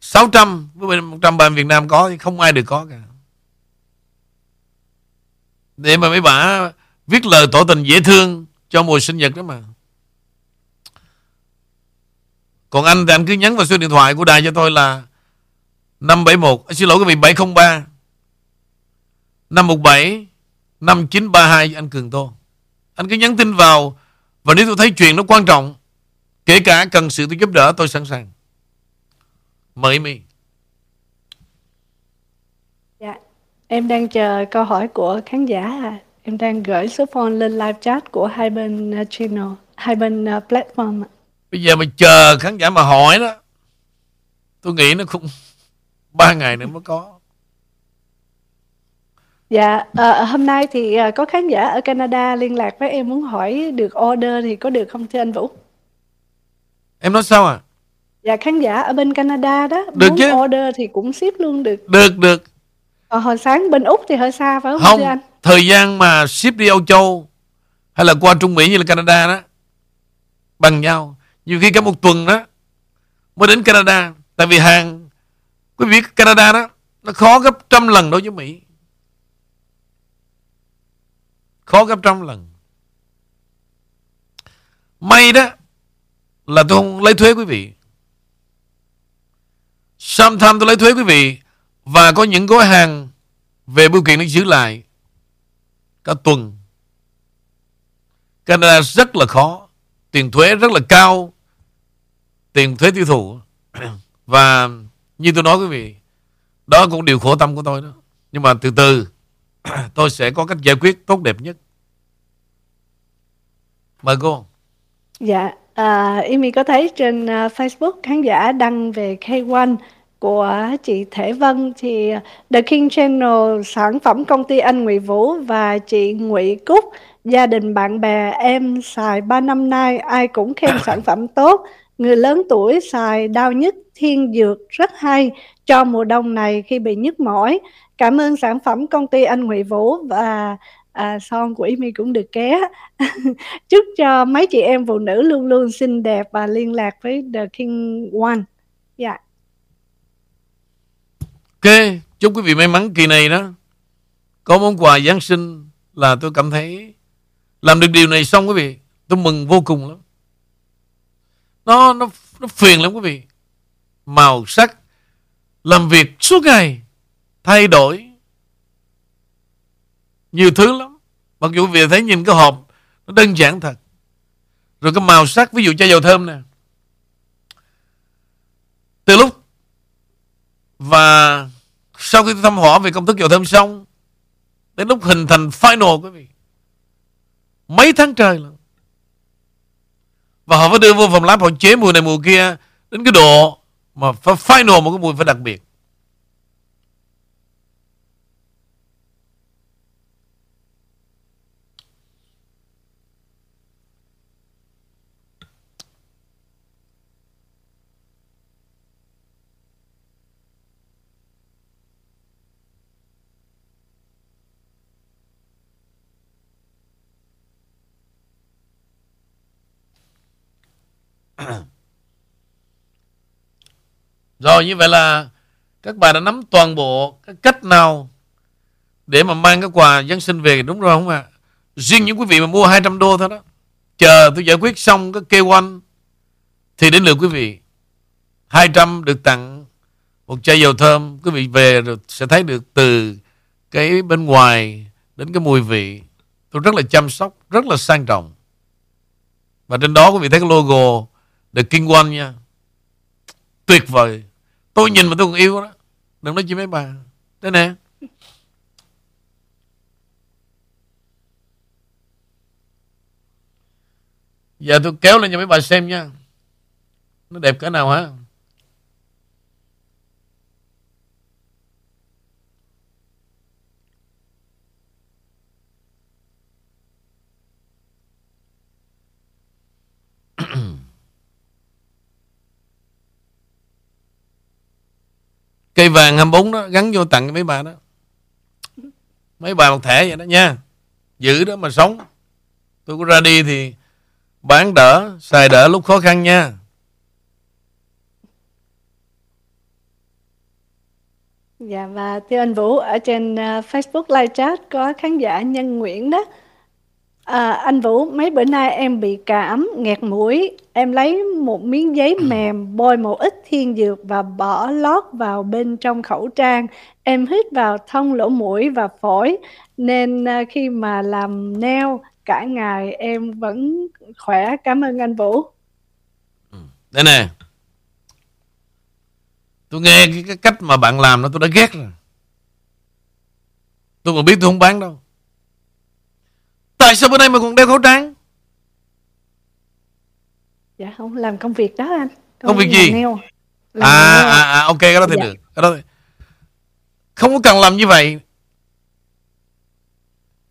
Speaker 1: 600 với 100 bà Việt Nam có thì không ai được có cả để mà mấy bà viết lời tỏ tình dễ thương cho mùa sinh nhật đó mà. Còn anh thì anh cứ nhắn vào số điện thoại của đài cho tôi là 571 à, Xin lỗi quý vị 703 517 5932 anh Cường Tô. Anh cứ nhắn tin vào Và nếu tôi thấy chuyện nó quan trọng, Kể cả cần sự tôi giúp đỡ, tôi sẵn sàng. Mời mi
Speaker 2: Dạ Em đang chờ câu hỏi của khán giả. à. Em đang gửi số phone lên live chat của hai bên uh, channel, hai bên uh, platform.
Speaker 1: Bây giờ mình chờ khán giả mà hỏi đó. Tôi nghĩ nó cũng ba ngày nữa mới có.
Speaker 2: Dạ, à, hôm nay thì à, có khán giả ở Canada liên lạc với em muốn hỏi được order thì có được không thưa anh Vũ?
Speaker 1: Em nói sao à?
Speaker 2: Dạ, khán giả ở bên Canada đó,
Speaker 1: được
Speaker 2: muốn
Speaker 1: chứ?
Speaker 2: order thì cũng ship luôn được.
Speaker 1: Được, được.
Speaker 2: Còn hồi sáng bên Úc thì hơi xa phải không,
Speaker 1: không
Speaker 2: thưa anh?
Speaker 1: Thời gian mà ship đi Âu Châu hay là qua Trung Mỹ như là Canada đó, bằng nhau. Nhiều khi cả một tuần đó mới đến Canada. Tại vì hàng, quý vị Canada đó, nó khó gấp trăm lần đối với Mỹ. Khó gấp trăm lần. May đó là tôi không lấy thuế quý vị. Sometimes tôi lấy thuế quý vị và có những gói hàng về bưu kiện nó giữ lại cả tuần. Canada rất là khó. Tiền thuế rất là cao. Tiền thuế tiêu thụ. Và như tôi nói quý vị, đó cũng điều khổ tâm của tôi đó. Nhưng mà từ từ tôi sẽ có cách giải quyết tốt đẹp nhất. Mời cô.
Speaker 2: Dạ, à, Amy có thấy trên uh, Facebook khán giả đăng về K1 của chị Thể Vân thì The King Channel sản phẩm công ty anh Nguyễn Vũ và chị Nguyễn Cúc. Gia đình bạn bè em xài 3 năm nay ai cũng khen sản phẩm tốt. Người lớn tuổi xài đau nhức thiên dược rất hay cho mùa đông này khi bị nhức mỏi. Cảm ơn sản phẩm công ty anh Nguyễn Vũ và à, son của Amy cũng được ké. Chúc cho mấy chị em phụ nữ luôn luôn xinh đẹp và liên lạc với The King One dạ yeah.
Speaker 1: Ok, chúc quý vị may mắn kỳ này đó. Có món quà Giáng sinh là tôi cảm thấy làm được điều này xong quý vị, tôi mừng vô cùng lắm. Nó nó nó phiền lắm quý vị. Màu sắc làm việc suốt ngày thay đổi nhiều thứ lắm. Mặc dù quý vị thấy nhìn cái hộp nó đơn giản thật. Rồi cái màu sắc ví dụ chai dầu thơm nè. Từ lúc và Sau khi tôi thăm hỏi về công thức dầu thơm xong, Đến lúc hình thành final, quý vị, Mấy tháng trời là Và họ phải đưa vô phòng lab Họ chế mùi này mùi kia Đến cái độ Mà phải final một cái mùi phải đặc biệt. Rồi, như vậy là các bà đã nắm toàn bộ cái cách nào để mà mang cái quà Giáng sinh về, đúng rồi không ạ? À? Riêng những quý vị mà mua 200 đô thôi đó. Chờ tôi giải quyết xong cái kê quanh thì đến lượt quý vị 200 được tặng một chai dầu thơm quý vị về rồi sẽ thấy được từ cái bên ngoài đến cái mùi vị tôi rất là chăm sóc, rất là sang trọng và trên đó quý vị thấy cái logo The King One nha tuyệt vời tôi nhìn mà tôi còn yêu đó. Đừng nói chi mấy bà. Thế nè. Giờ tôi kéo lên cho mấy bà xem nha. Nó đẹp cỡ nào hả? Cây vàng 24 đó Gắn vô tặng mấy bà đó. Mấy bà một thẻ vậy đó nha. Giữ đó mà sống. Tôi có ra đi thì Bán đỡ Xài đỡ lúc khó khăn nha.
Speaker 2: Dạ và thưa anh Vũ ở trên uh, Facebook live chat có khán giả Nhân Nguyễn đó. À, anh Vũ, mấy bữa nay em bị cảm, nghẹt mũi. Em lấy một miếng giấy mềm, bôi một ít thiên dược và bỏ lót vào bên trong khẩu trang. Em hít vào thông lỗ mũi và phổi. Nên à, khi mà làm nail cả ngày em vẫn khỏe. Cảm ơn anh Vũ.
Speaker 1: Ừ. Đây nè. Tôi nghe cái, cái cách mà bạn làm nó tôi đã ghét rồi. Tôi còn biết tôi không bán đâu. Tại sao bữa nay mà còn đeo khẩu trang?
Speaker 2: Dạ không làm công việc đó anh.
Speaker 1: Công, công việc gì? À, à, à ok cái đó thì dạ. được. Cái đó thì... Không có cần làm như vậy.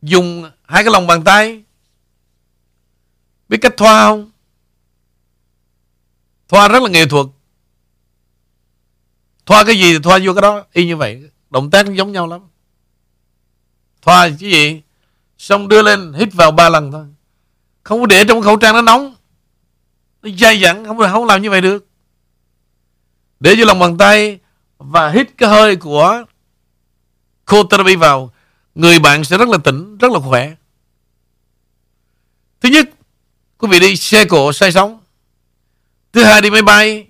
Speaker 1: Dùng hai cái lòng bàn tay. Biết cách thoa không? Thoa rất là nghệ thuật. Thoa cái gì thì thoa vô cái đó y như vậy. Động tác giống nhau lắm. Thoa cái gì? Xong đưa lên hít vào ba lần thôi. Không có để trong khẩu trang nó nóng. Nó dai dẳng Không, không làm như vậy được. Để vô lòng bàn tay Và hít cái hơi của Cô therapy vào Người bạn sẽ rất là tỉnh Rất là khỏe. Thứ nhất Quý vị đi xe cộ say sóng. Thứ hai đi máy bay.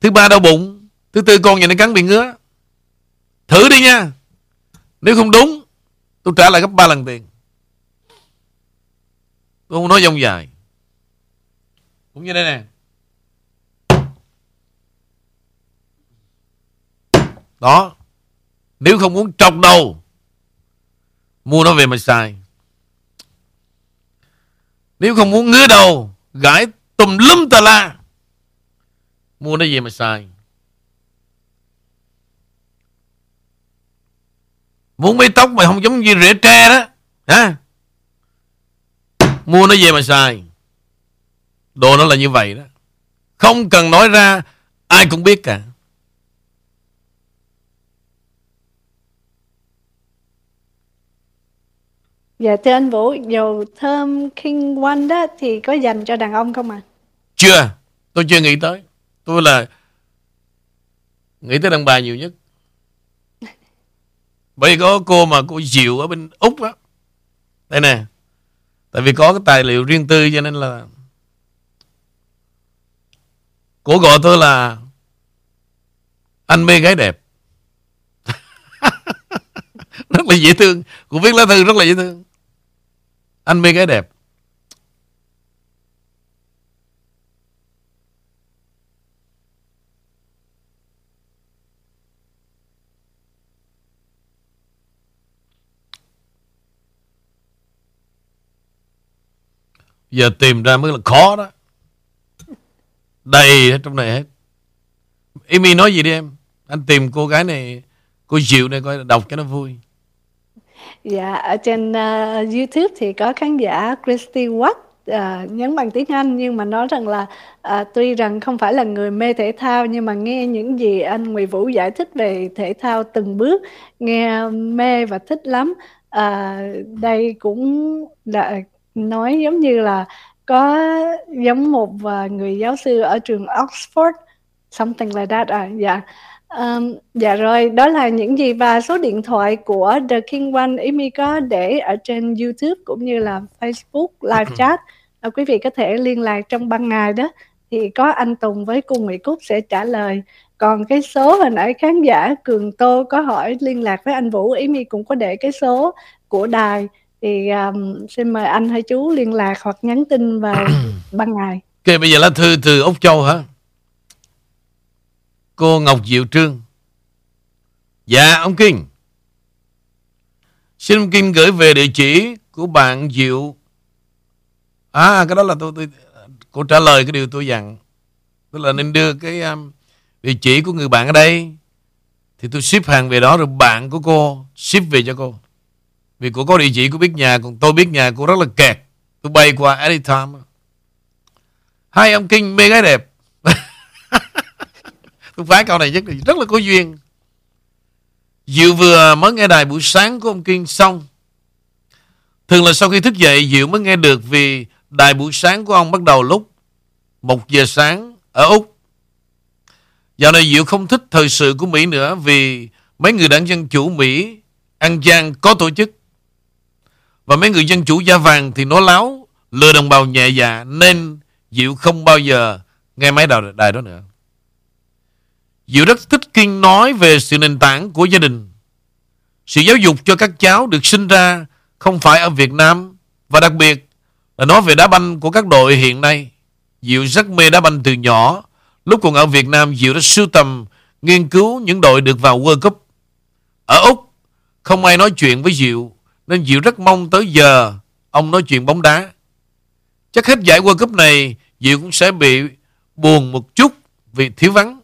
Speaker 1: Thứ ba đau bụng. Thứ tư con nhà nó cắn bị ngứa. Thử đi nha. Nếu không đúng Tôi trả lại gấp 3 lần tiền. Tôi không nói dông dài. Cũng như đây nè. Đó. Nếu không muốn trọc đầu Mua nó về mà xài. Nếu không muốn ngứa đầu Gãi tùm lum tà la Mua nó về mà xài. Muốn mấy tóc mà không giống như rễ tre đó Hả Mua nó về mà xài. Đồ nó là như vậy đó. Không cần nói ra Ai cũng biết cả.
Speaker 2: Dạ thưa anh Vũ Dầu thơm King One đó Thì có dành cho đàn ông không à
Speaker 1: Chưa Tôi chưa nghĩ tới. Tôi là Nghĩ tới đàn bà nhiều nhất. Bởi vì có cô mà cô Diệu ở bên Úc á Đây nè Tại vì có cái tài liệu riêng tư cho nên là Cổ gọi tôi là Anh mê gái đẹp. Rất là dễ thương. Cô viết lá thư rất là dễ thương. Anh mê gái đẹp. Giờ tìm ra mới là khó đó. Đầy hết trong này hết. Amy nói gì đi em? Anh tìm cô gái này Cô Diệu này coi đọc cho nó vui.
Speaker 2: Dạ, ở trên uh, YouTube thì có khán giả Christy Watt uh, nhấn bằng tiếng Anh nhưng mà nói rằng là uh, tuy rằng không phải là người mê thể thao nhưng mà nghe những gì anh Nguyễn Vũ giải thích về thể thao từng bước nghe mê và thích lắm. Uh, đây cũng đã nói giống như là có giống một uh, người giáo sư ở trường Oxford something like that à dạ Um, dạ rồi, đó là những gì và số điện thoại của The King One Amy có để ở trên YouTube cũng như là Facebook live chat. À, quý vị có thể liên lạc trong ban ngày đó thì có anh Tùng với cô Nguyễn Cúc sẽ trả lời. Còn cái số hồi nãy khán giả Cường Tô có hỏi liên lạc với anh Vũ, Amy cũng có để cái số của đài thì um, xin mời anh hay chú liên lạc hoặc nhắn tin vào ban ngày.
Speaker 1: Ok, bây giờ là thư từ Úc Châu hả? Cô Ngọc Diệu Trương. Dạ ông Kinh. Xin ông Kinh gửi về địa chỉ của bạn Diệu. À cái đó là tôi, tôi Cô trả lời cái điều tôi dặn. Tức là nên đưa cái um, địa chỉ của người bạn ở đây. Thì tôi ship hàng về đó Rồi bạn của cô ship về cho cô vì cô có địa chỉ cô biết nhà Còn tôi biết nhà cô rất là kẹt. Tôi bay qua anytime. Hai ông Kinh mê gái đẹp. Tôi phái câu này rất là, rất là có duyên. Diệu vừa mới nghe đài buổi sáng của ông kinh xong. Thường là sau khi thức dậy Diệu mới nghe được Vì đài buổi sáng của ông bắt đầu lúc một giờ sáng ở Úc. Dạo này Diệu không thích thời sự của Mỹ nữa Vì mấy người đảng Dân Chủ Mỹ Ăn gian có tổ chức. Và mấy người Dân Chủ da vàng thì nói láo Lừa đồng bào nhẹ dạ Nên Diệu không bao giờ nghe máy đài đó nữa Diệu rất thích Kinh nói về sự nền tảng của gia đình. Sự giáo dục cho các cháu được sinh ra không phải ở Việt Nam và đặc biệt là nói về đá banh của các đội hiện nay. Diệu rất mê đá banh từ nhỏ. Lúc còn ở Việt Nam, Diệu đã sưu tầm, nghiên cứu những đội được vào World Cup. Ở Úc, không ai nói chuyện với Diệu, nên Diệu rất mong tới giờ ông nói chuyện bóng đá. Chắc hết giải World Cup này, Diệu cũng sẽ bị buồn một chút vì thiếu vắng.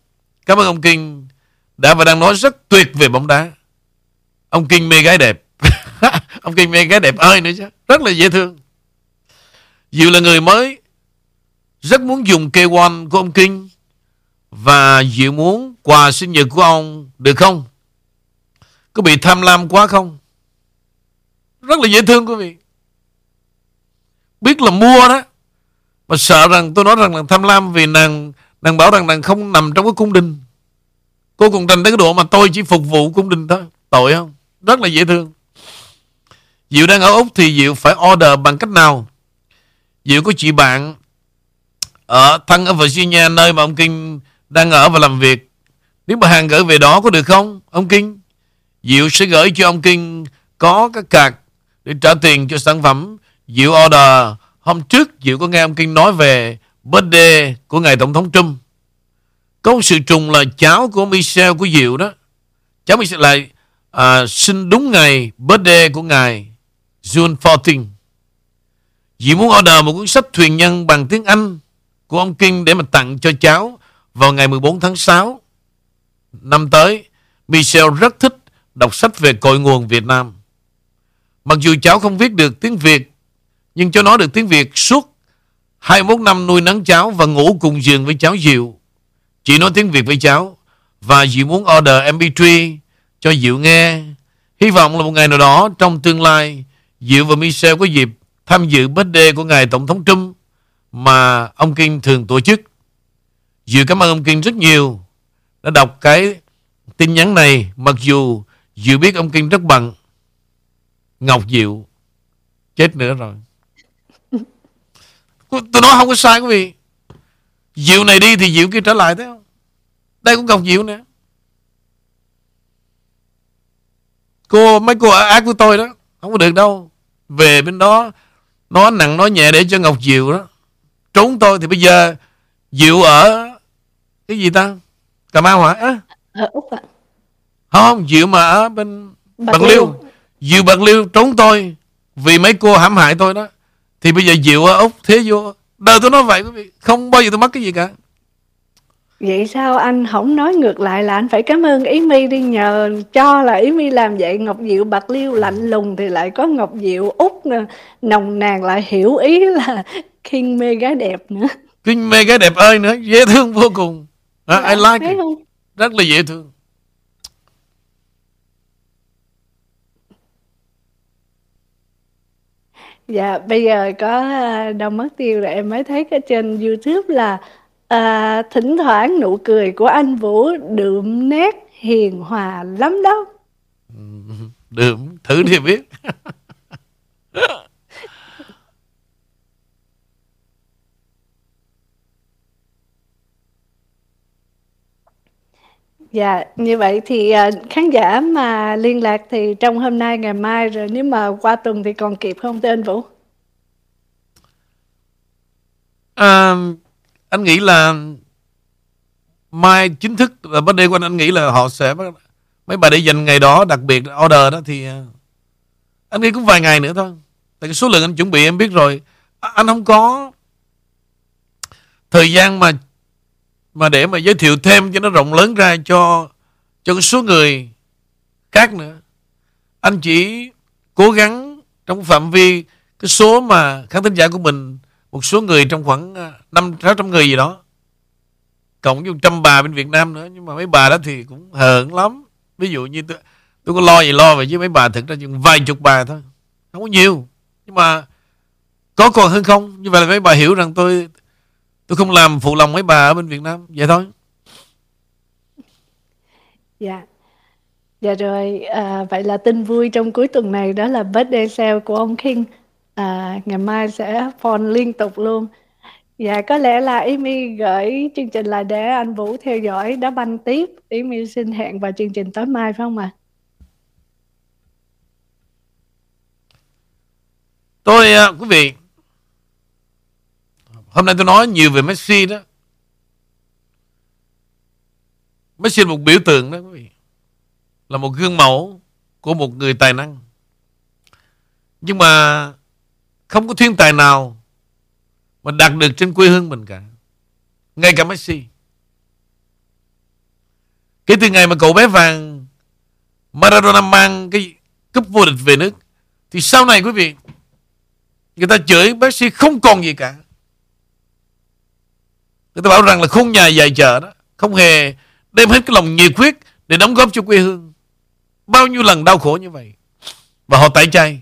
Speaker 1: Cảm ơn ông Kinh đã và đang nói rất tuyệt về bóng đá. Ông Kinh mê gái đẹp. ông Kinh mê gái đẹp ơi nữa chứ. Rất là dễ thương. Diệu là người mới rất muốn dùng K1 của ông Kinh và Diệu muốn quà sinh nhật của ông được không? Có bị tham lam quá không? Rất là dễ thương quý vị. Biết là mua đó, mà sợ rằng tôi nói rằng là tham lam vì nàng Nàng bảo rằng nàng không nằm trong cái cung đình Cô còn tranh tới cái độ mà tôi chỉ phục vụ cung đình thôi Tội không? Rất là dễ thương Diệu đang ở Úc thì Diệu phải order bằng cách nào? Diệu có chị bạn ở, thân ở Virginia, nơi mà ông Kinh đang ở và làm việc. Nếu mà hàng gửi về đó có được không? Ông Kinh Diệu sẽ gửi cho ông Kinh có cái card để trả tiền cho sản phẩm. Diệu order hôm trước Diệu có nghe ông Kinh nói về birthday của ngài tổng thống Trump có một sự trùng là cháu của Michelle của Diệu đó cháu Michelle lại à, sinh đúng ngày birthday của ngài June 14 Diệu muốn order một cuốn sách thuyền nhân bằng tiếng Anh của ông Kinh để mà tặng cho cháu vào ngày 14 tháng 6 năm tới. Michelle rất thích đọc sách về cội nguồn Việt Nam. Mặc dù cháu không viết được tiếng Việt, nhưng cho nó được tiếng Việt suốt 21 năm nuôi nấng cháu và ngủ cùng giường với cháu Diệu. Chị nói tiếng Việt với cháu và Diệu muốn order MP3 cho Diệu nghe. Hy vọng là một ngày nào đó trong tương lai Diệu và Michelle có dịp tham dự birthday của ngài Tổng thống Trump mà ông Kim thường tổ chức. Diệu cảm ơn ông Kim rất nhiều đã đọc cái tin nhắn này mặc dù Diệu biết ông Kim rất bận. Ngọc Diệu. Chết nữa rồi. Tôi nói không có sai quý vị. Diệu này đi thì Diệu kia trở lại thấy không? Đây cũng gặp Diệu nữa Cô Mấy cô ác với tôi đó Không có được đâu. Về bên đó Nói nặng nói nhẹ để cho Ngọc Diệu đó. Trốn tôi thì bây giờ Diệu ở Cái gì ta? Cà Mau hả? À?
Speaker 2: Ở Úc ạ.
Speaker 1: Không Diệu mà ở bên Bạc, Bạc Liêu. Liêu Diệu Bạc Liêu trốn tôi Vì mấy cô hãm hại tôi đó Thì bây giờ ở Úc thế vô Đời tôi nói vậy quý vị Không bao giờ tôi mất cái gì cả
Speaker 2: Vậy sao anh không nói ngược lại là anh phải cảm ơn Ý My đi nhờ cho là Ý My làm vậy Ngọc Diệu Bạc Liêu lạnh lùng thì lại có Ngọc Diệu Úc nè, nồng nàn lại hiểu ý là King mê gái đẹp nữa.
Speaker 1: King mê gái đẹp ơi nữa, dễ thương vô cùng. À, I like it. Rất là dễ thương.
Speaker 2: Dạ, bây giờ có à, đâu mất tiêu rồi em mới thấy cái trên YouTube là à, thỉnh thoảng nụ cười của anh Vũ đượm nét hiền hòa lắm đó.
Speaker 1: Đượm, thử thì biết.
Speaker 2: Dạ, như vậy thì à, khán giả mà liên lạc thì trong hôm nay ngày mai rồi nếu mà qua tuần thì còn kịp không thưa anh Vũ?
Speaker 1: À, anh nghĩ là mai chính thức là vấn đề của anh, anh nghĩ là họ sẽ mấy bà để dành ngày đó đặc biệt order đó thì à, anh nghĩ cũng vài ngày nữa thôi. Tại cái số lượng anh chuẩn bị em biết rồi. À, anh không có thời gian mà mà để mà giới thiệu thêm cho nó rộng lớn ra cho cho cái số người khác nữa. Anh chỉ cố gắng trong phạm vi cái số mà khán thính giả của mình một số người trong khoảng à, năm sáu trăm người gì đó. Cộng với trăm bà bên Việt Nam nữa nhưng mà mấy bà đó thì cũng hờn lắm. Ví dụ như tôi, tôi có lo gì lo vậy chứ mấy bà thực ra chỉ vài chục bà thôi. Không có nhiều. Nhưng mà có còn hơn không? Như vậy là mấy bà hiểu rằng tôi Tôi không làm phụ lòng mấy bà ở bên Việt Nam Vậy thôi
Speaker 2: Dạ Dạ rồi à, Vậy là tin vui trong cuối tuần này Đó là birthday sale của ông King à, Ngày mai sẽ phone liên tục luôn Dạ có lẽ là Amy gửi chương trình lại để anh Vũ theo dõi đá banh tiếp. Amy xin hẹn vào chương trình tối mai phải không ạ? À?
Speaker 1: Tôi quý vị Hôm nay tôi nói nhiều về Messi đó. Messi là một biểu tượng đó, quý vị. Là một gương mẫu của một người tài năng. Nhưng mà không có thiên tài nào mà đạt được trên quê hương mình cả. Ngay cả Messi. Kể từ ngày mà cậu bé vàng Maradona mang cái cúp vô địch về nước, thì sau này, quý vị, người ta chửi Messi không còn gì cả. Người ta bảo rằng là khung nhà dài chợ đó. Không hề đem hết cái lòng nhiệt huyết Để đóng góp cho quê hương. Bao nhiêu lần đau khổ như vậy. Và họ tẩy chay.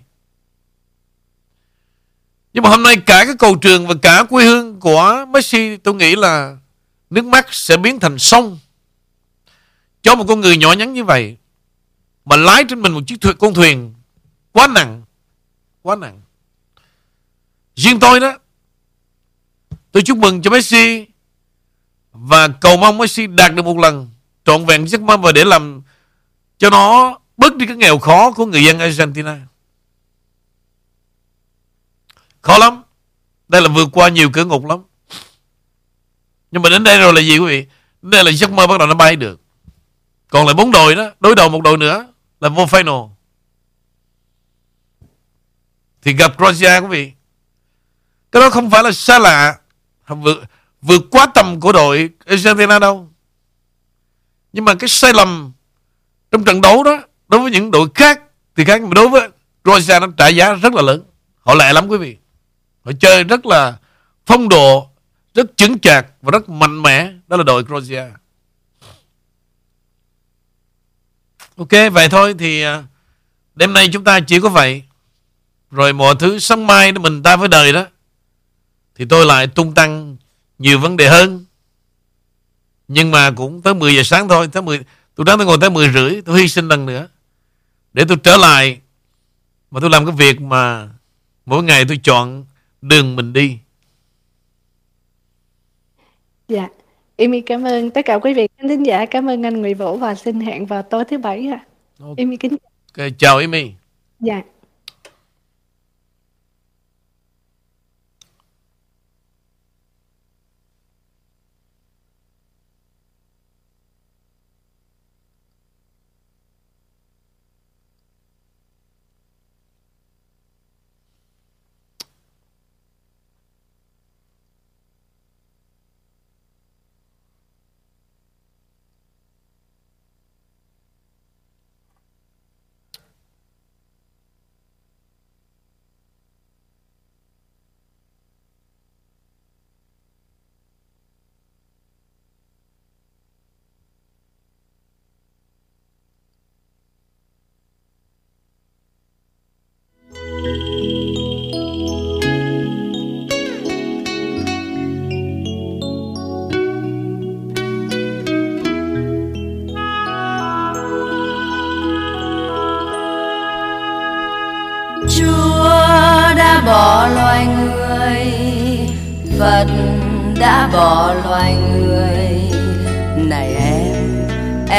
Speaker 1: Nhưng mà hôm nay cả cái cầu trường Và cả quê hương của Messi Tôi nghĩ là Nước mắt sẽ biến thành sông. Cho một con người nhỏ nhắn như vậy Mà lái trên mình một chiếc thuyền, con thuyền Quá nặng Quá nặng. Riêng tôi đó Tôi chúc mừng cho Messi và cầu mong Messi đạt được một lần trọn vẹn giấc mơ và để làm cho nó bớt đi cái nghèo khó của người dân Argentina. Khó lắm. Đây là vượt qua nhiều cửa ngục lắm. Nhưng mà đến đây rồi là gì quý vị? Đến đây là giấc mơ bắt đầu nó bay được. Còn lại bốn đội đó, đối đầu một đội nữa là vô final. Thì gặp Croatia quý vị. Cái đó không phải là xa lạ. Vượt, vượt quá tầm của đội Argentina đâu. Nhưng mà cái sai lầm trong trận đấu đó đối với những đội khác thì khác nhưng mà đối với Croatia nó trả giá rất là lớn. Họ lẹ lắm quý vị. Họ chơi rất là phong độ, rất chứng chạc và rất mạnh mẽ. Đó là đội Croatia. Ok, vậy thôi thì à, đêm nay chúng ta chỉ có vậy. Rồi mọi thứ sáng mai mình ta với đời đó. Thì tôi lại tung tăng nhiều vấn đề hơn. Nhưng mà cũng tới 10 giờ sáng thôi tới 10, tôi đáng tôi ngồi tới 10 rưỡi tôi hy sinh lần nữa. Để tôi trở lại mà tôi làm cái việc mà mỗi ngày tôi chọn đường mình đi.
Speaker 2: Dạ. Amy cảm ơn tất cả quý vị khán thính giả. Cảm ơn anh Nguyễn Vũ và xin hẹn vào tối thứ bảy ạ okay. Amy kính
Speaker 1: okay, chào Amy.
Speaker 2: Dạ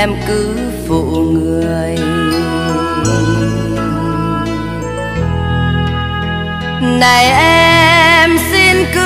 Speaker 3: em cứ